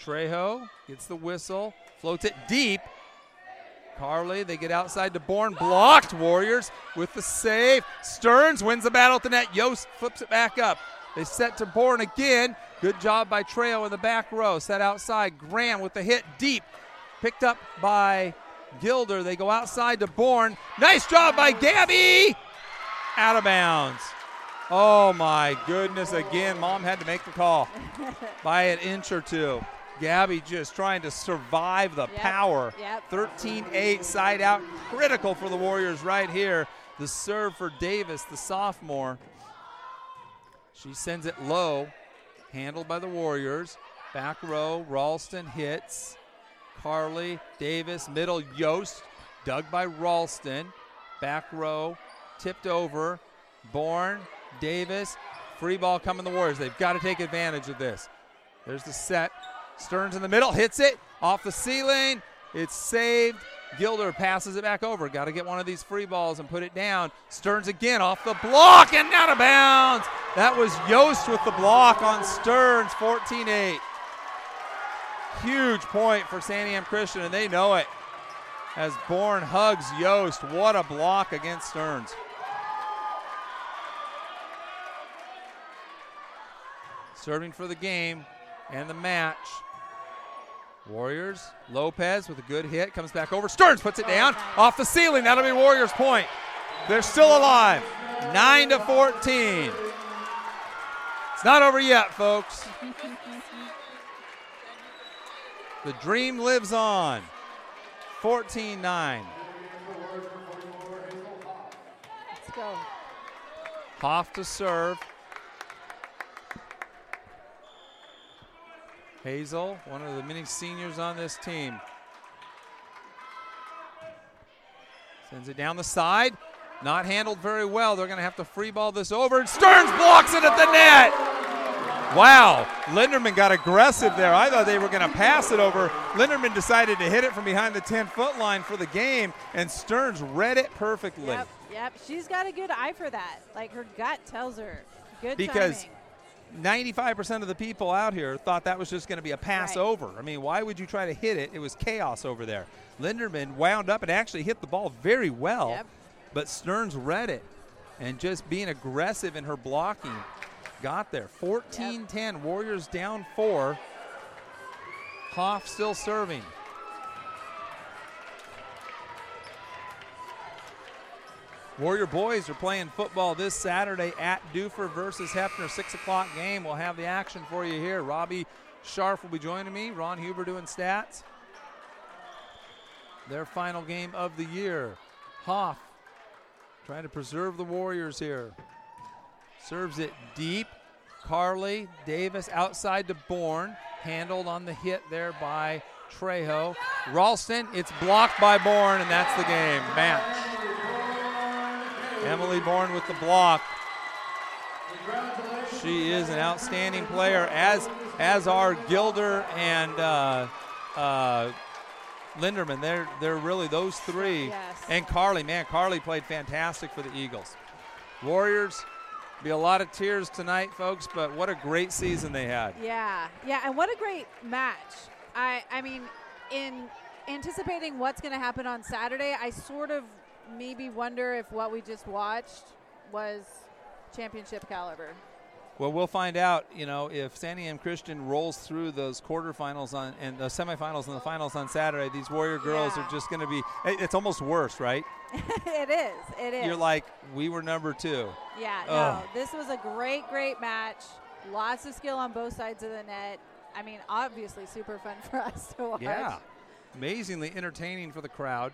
Trejo gets the whistle, floats it deep. Carly, they get outside to Bourne, blocked. Warriors with the save. Stearns wins the battle at the net. Yost flips it back up. They set to Bourne again. Good job by Trejo in the back row. Set outside. Graham with the hit deep. Picked up by Gilder. They go outside to Bourne. Nice job by Gabby. Out of bounds. Oh my goodness. Again, mom had to make the call [laughs] by an inch or two. Gabby just trying to survive the Yep, power. yep. 13 8 side out. Critical for the Warriors right here. The serve for Davis, the sophomore. She sends it low. Handled by the Warriors. Back row. Ralston hits. Carly, Davis, middle, Yost. Dug by Ralston. Back row. Tipped over. Bourne, Davis. Free ball coming the Warriors. They've got to take advantage of this. There's the set. Stearns in the middle, hits it off the ceiling. It's saved. Gilder passes it back over. Got to get one of these free balls and put it down. Stearns again off the block and out of bounds. That was Yost with the block on Stearns, 14 8. Huge point for Santiam Christian, and they know it. As Bourne hugs Yost. What a block against Stearns. Serving for the game and the match. Warriors, Lopez with a good hit, comes back over. Stearns puts it oh, down off the ceiling. That'll be Warriors' point. They're still alive. 9 to 14. It's not over yet, folks. [laughs] The dream lives on. 14 9. Let's go. Hoff to serve. Hazel, one of the many seniors on this team. Sends it down the side. Not handled very well. They're going to have to free ball this over. And Stearns blocks it at the net. Wow. Linderman got aggressive there. I thought they were going to pass it over. Linderman decided to hit it from behind the 10 foot line for the game, and Stearns read it perfectly. Yep, yep. She's got a good eye for that. Like her gut tells her. Good Because timing. 95% of the people out here thought that was just going to be a pass Right. over. I mean, why would you try to hit it? It was chaos over there. Linderman wound up and actually hit the ball very well, Yep. but Stearns read it and just being aggressive in her blocking got there. 14 10, Warriors down four. Hoff still serving. Warrior boys are playing football this Saturday at Dufur versus Heppner. Six o'clock game. We'll have the action for you here. Robbie Scharf will be joining me. Ron Huber doing stats. Their final game of the year. Hoff trying to preserve the Warriors here. Serves it deep. Carly Davis outside to Bourne. Handled on the hit there by Trejo. Ralston, it's blocked by Bourne, and that's the game. Match. Emily Bourne with the block. She is an outstanding player, as as are Gilder and uh, uh, Linderman. They're they're really those three. Yes. And Carly, man, Carly played fantastic for the Eagles. Warriors, be a lot of tears tonight, folks, but what a great season they had. Yeah, yeah, and what a great match. I, I mean, in anticipating what's going to happen on Saturday, I sort of maybe wonder if what we just watched was championship caliber. Well, we'll find out. You know, if Santiam Christian rolls through those quarterfinals on and the semifinals and the finals on Saturday, these Warrior girls Yeah. are just going to be it's almost worse, right? [laughs] it is. It is. You're like, we were number two. Yeah, no, this was a great, great match. Lots of skill on both sides of the net. I mean, obviously, super fun [laughs] for us to watch. Yeah, amazingly entertaining for the crowd.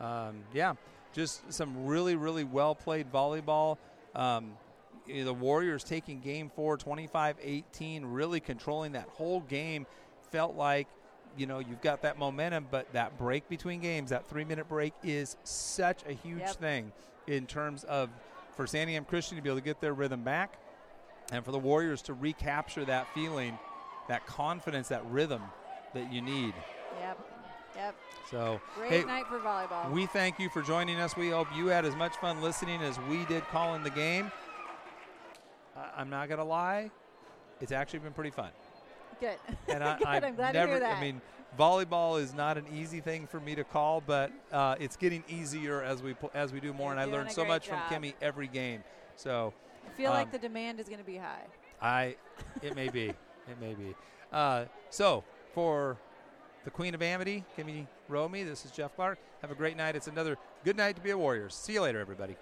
Um, yeah, just some really, really well played volleyball. Um, you know, the Warriors taking game four, 25 18, really controlling that whole game. Felt like, you know, you've got that momentum, but that break between games, that three minute break, is such a huge Yep. thing in terms of for Santiam Christian to be able to get their rhythm back and for the Warriors to recapture that feeling, that confidence, that rhythm that you need. Yep. Yep. So, Great hey, night for volleyball. we thank you for joining us. We hope you had as much fun listening as we did calling the game. I- I'm not going to lie, it's actually been pretty fun. Good. [laughs] And I, [laughs] Good. I'm glad never, to hear that. I mean, volleyball is not an easy thing for me to call, but uh, it's getting easier as we pl- as we do more. You're and I learn so much job. from Kimmy every game. So I feel um, like the demand is going to be high. I, it may be, [laughs] it may be. Uh, so for the Queen of Amity, Kimmy Romy, this is Jeff Clark. Have a great night. It's another good night to be a Warriors. See you later, everybody.